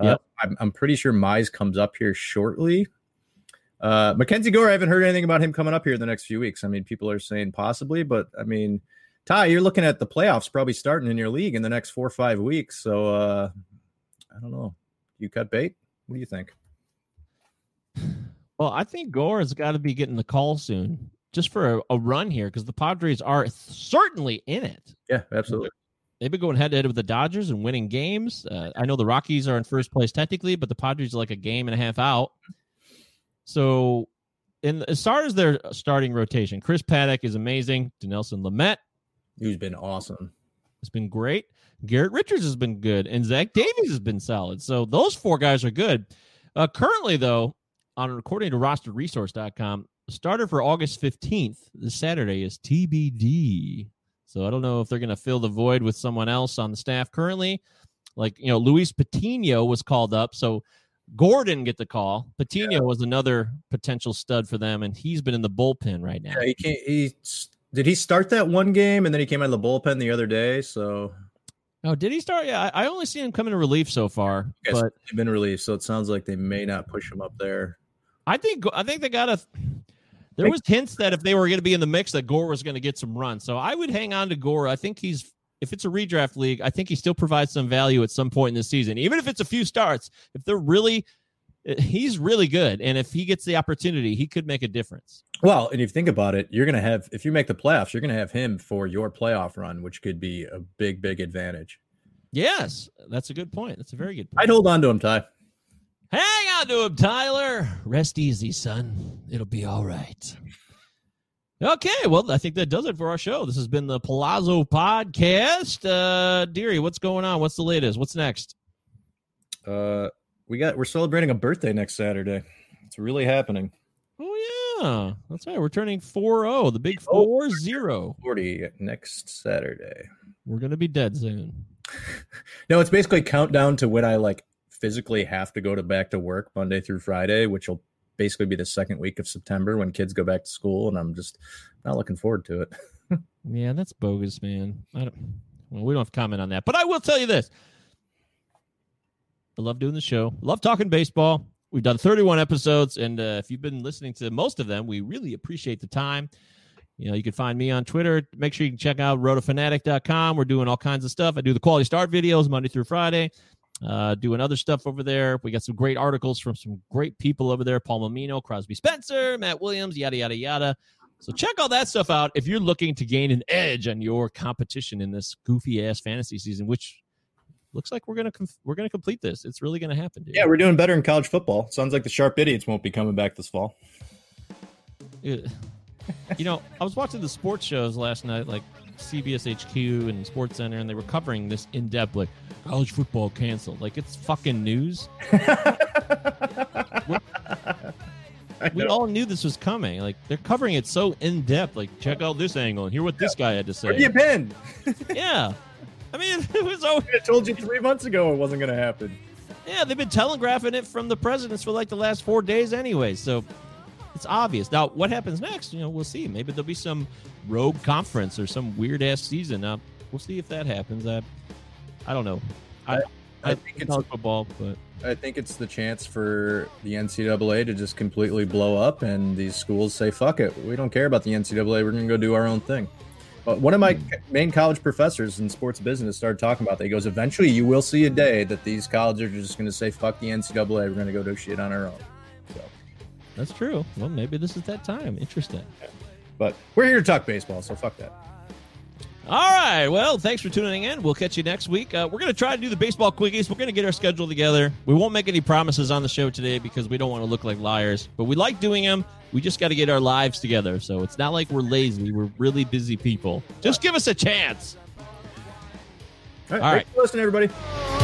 [SPEAKER 6] Uh,
[SPEAKER 5] Yep.
[SPEAKER 6] I'm, I'm pretty sure Mize comes up here shortly. Uh, Mackenzie Gore, I haven't heard anything about him coming up here in the next few weeks. I mean, people are saying possibly, but I mean, Ty, you're looking at the playoffs probably starting in your league in the next four or five weeks. So uh, I don't know. You cut bait? What do you think?
[SPEAKER 5] Well, I think Gore has got to be getting the call soon just for a, a run here because the Padres are certainly in it.
[SPEAKER 6] Yeah, absolutely.
[SPEAKER 5] they've been going head to head with the Dodgers and winning games. Uh, I know the Rockies are in first place technically, but the Padres are like a game and a half out. So, in as far as their starting rotation, Chris Paddack is amazing. Dinelson Lamet
[SPEAKER 6] Who's been awesome.
[SPEAKER 5] Has been great. Garrett Richards has been good, and Zach Davies has been solid. So those four guys are good. Uh, currently, though, on according to RosterResource.com, starter for August fifteenth, this Saturday, is TBD. So I don't know if they're going to fill the void with someone else on the staff currently. Like you know, Luis Patino was called up, so Gordon get the call. Patino was another potential stud for them, and he's been in the bullpen right now.
[SPEAKER 6] Yeah, he can't. He did he start that one game and then he came out of the bullpen the other day. So
[SPEAKER 5] Oh, did he start? Yeah, I, I only see him coming to relief so far,
[SPEAKER 6] yes,
[SPEAKER 5] but
[SPEAKER 6] they've been released. So it sounds like they may not push him up there.
[SPEAKER 5] I think I think they got a. There was hints that if they were going to be in the mix, that Gore was going to get some runs. So I would hang on to Gore. I think he's if it's a redraft league, I think he still provides some value at some point in the season, even if it's a few starts. If they're really, he's really good, and if he gets the opportunity, he could make a difference.
[SPEAKER 6] Well, and if you think about it, you're going to have if you make the playoffs, you're going to have him for your playoff run, which could be a big, big advantage.
[SPEAKER 5] Yes, that's a good point. That's a very good point.
[SPEAKER 6] I'd hold on to him, Ty.
[SPEAKER 5] Hang on to him, Tyler. Rest easy, son. It'll be all right. Okay, well, I think that does it for our show. This has been the Palazzo Podcast. Uh Deary, what's going on? What's the latest? What's next?
[SPEAKER 6] Uh, we got we're celebrating a birthday next Saturday. It's really happening.
[SPEAKER 5] Oh yeah. That's right. We're turning 4-0, the big 4-0.
[SPEAKER 6] Forty next Saturday.
[SPEAKER 5] We're gonna be dead soon.
[SPEAKER 6] No, it's basically countdown to when I like physically have to go to back to work Monday through Friday, which will basically be the second week of September when kids go back to school, and I'm just not looking forward to it.
[SPEAKER 5] Yeah, that's bogus, man. I don't well, we don't have to comment on that. But I will tell you this. I love doing the show. Love talking baseball. We've done 31 episodes, and uh, if you've been listening to most of them, we really appreciate the time. You know, you can find me on Twitter. Make sure you can check out rotofanatic.com. We're doing all kinds of stuff. I do the quality start videos Monday through Friday. Uh, doing other stuff over there. We got some great articles from some great people over there Paul Mamino, Crosby Spencer, Matt Williams, yada, yada, yada. So check all that stuff out if you're looking to gain an edge on your competition in this goofy ass fantasy season, which looks like we're gonna com- we're gonna complete this. It's really gonna happen, dude.
[SPEAKER 6] Yeah, we're doing better in college football. Sounds like the sharp idiots won't be coming back this fall.
[SPEAKER 5] You know, I was watching the sports shows last night, like CBS HQ and Sports Center, and they were covering this in depth, like college football canceled. Like it's fucking news. we all knew this was coming. Like they're covering it so in depth. Like check out this angle and hear what this guy had to
[SPEAKER 6] say. Where you been?
[SPEAKER 5] Yeah, I mean it was so.
[SPEAKER 6] I told you three months ago it wasn't going to happen.
[SPEAKER 5] Yeah, they've been telegraphing it from the presidents for like the last four days anyway. So it's obvious. Now, what happens next? You know, we'll see. Maybe there'll be some rogue conference or some weird ass season. Now, we'll see if that happens. I, I don't know. I,
[SPEAKER 6] I-
[SPEAKER 5] I,
[SPEAKER 6] I
[SPEAKER 5] think
[SPEAKER 6] think
[SPEAKER 5] it's
[SPEAKER 6] it's-
[SPEAKER 5] football, but
[SPEAKER 6] I think it's the chance for the NCAA to just completely blow up, and these schools say, "Fuck it, we don't care about the NCAA. We're going to go do our own thing." But one of my hmm. main college professors in sports business started talking about that. He goes, "Eventually, you will see a day that these colleges are just going to say, fuck the NCAA. We're going to go do shit on our own." So,
[SPEAKER 5] that's true. Well, maybe this is that time. Interesting.
[SPEAKER 6] but we're here to talk baseball, so fuck that.
[SPEAKER 5] All right. Well, thanks for tuning in. We'll catch you next week. Uh, we're going to try to do the baseball quickies. We're going to get our schedule together. We won't make any promises on the show today because we don't want to look like liars, but we like doing them. We just got to get our lives together. So it's not like we're lazy. We're really busy people. Just give us a chance.
[SPEAKER 6] All right,
[SPEAKER 5] All right.
[SPEAKER 6] thanks for listening, everybody.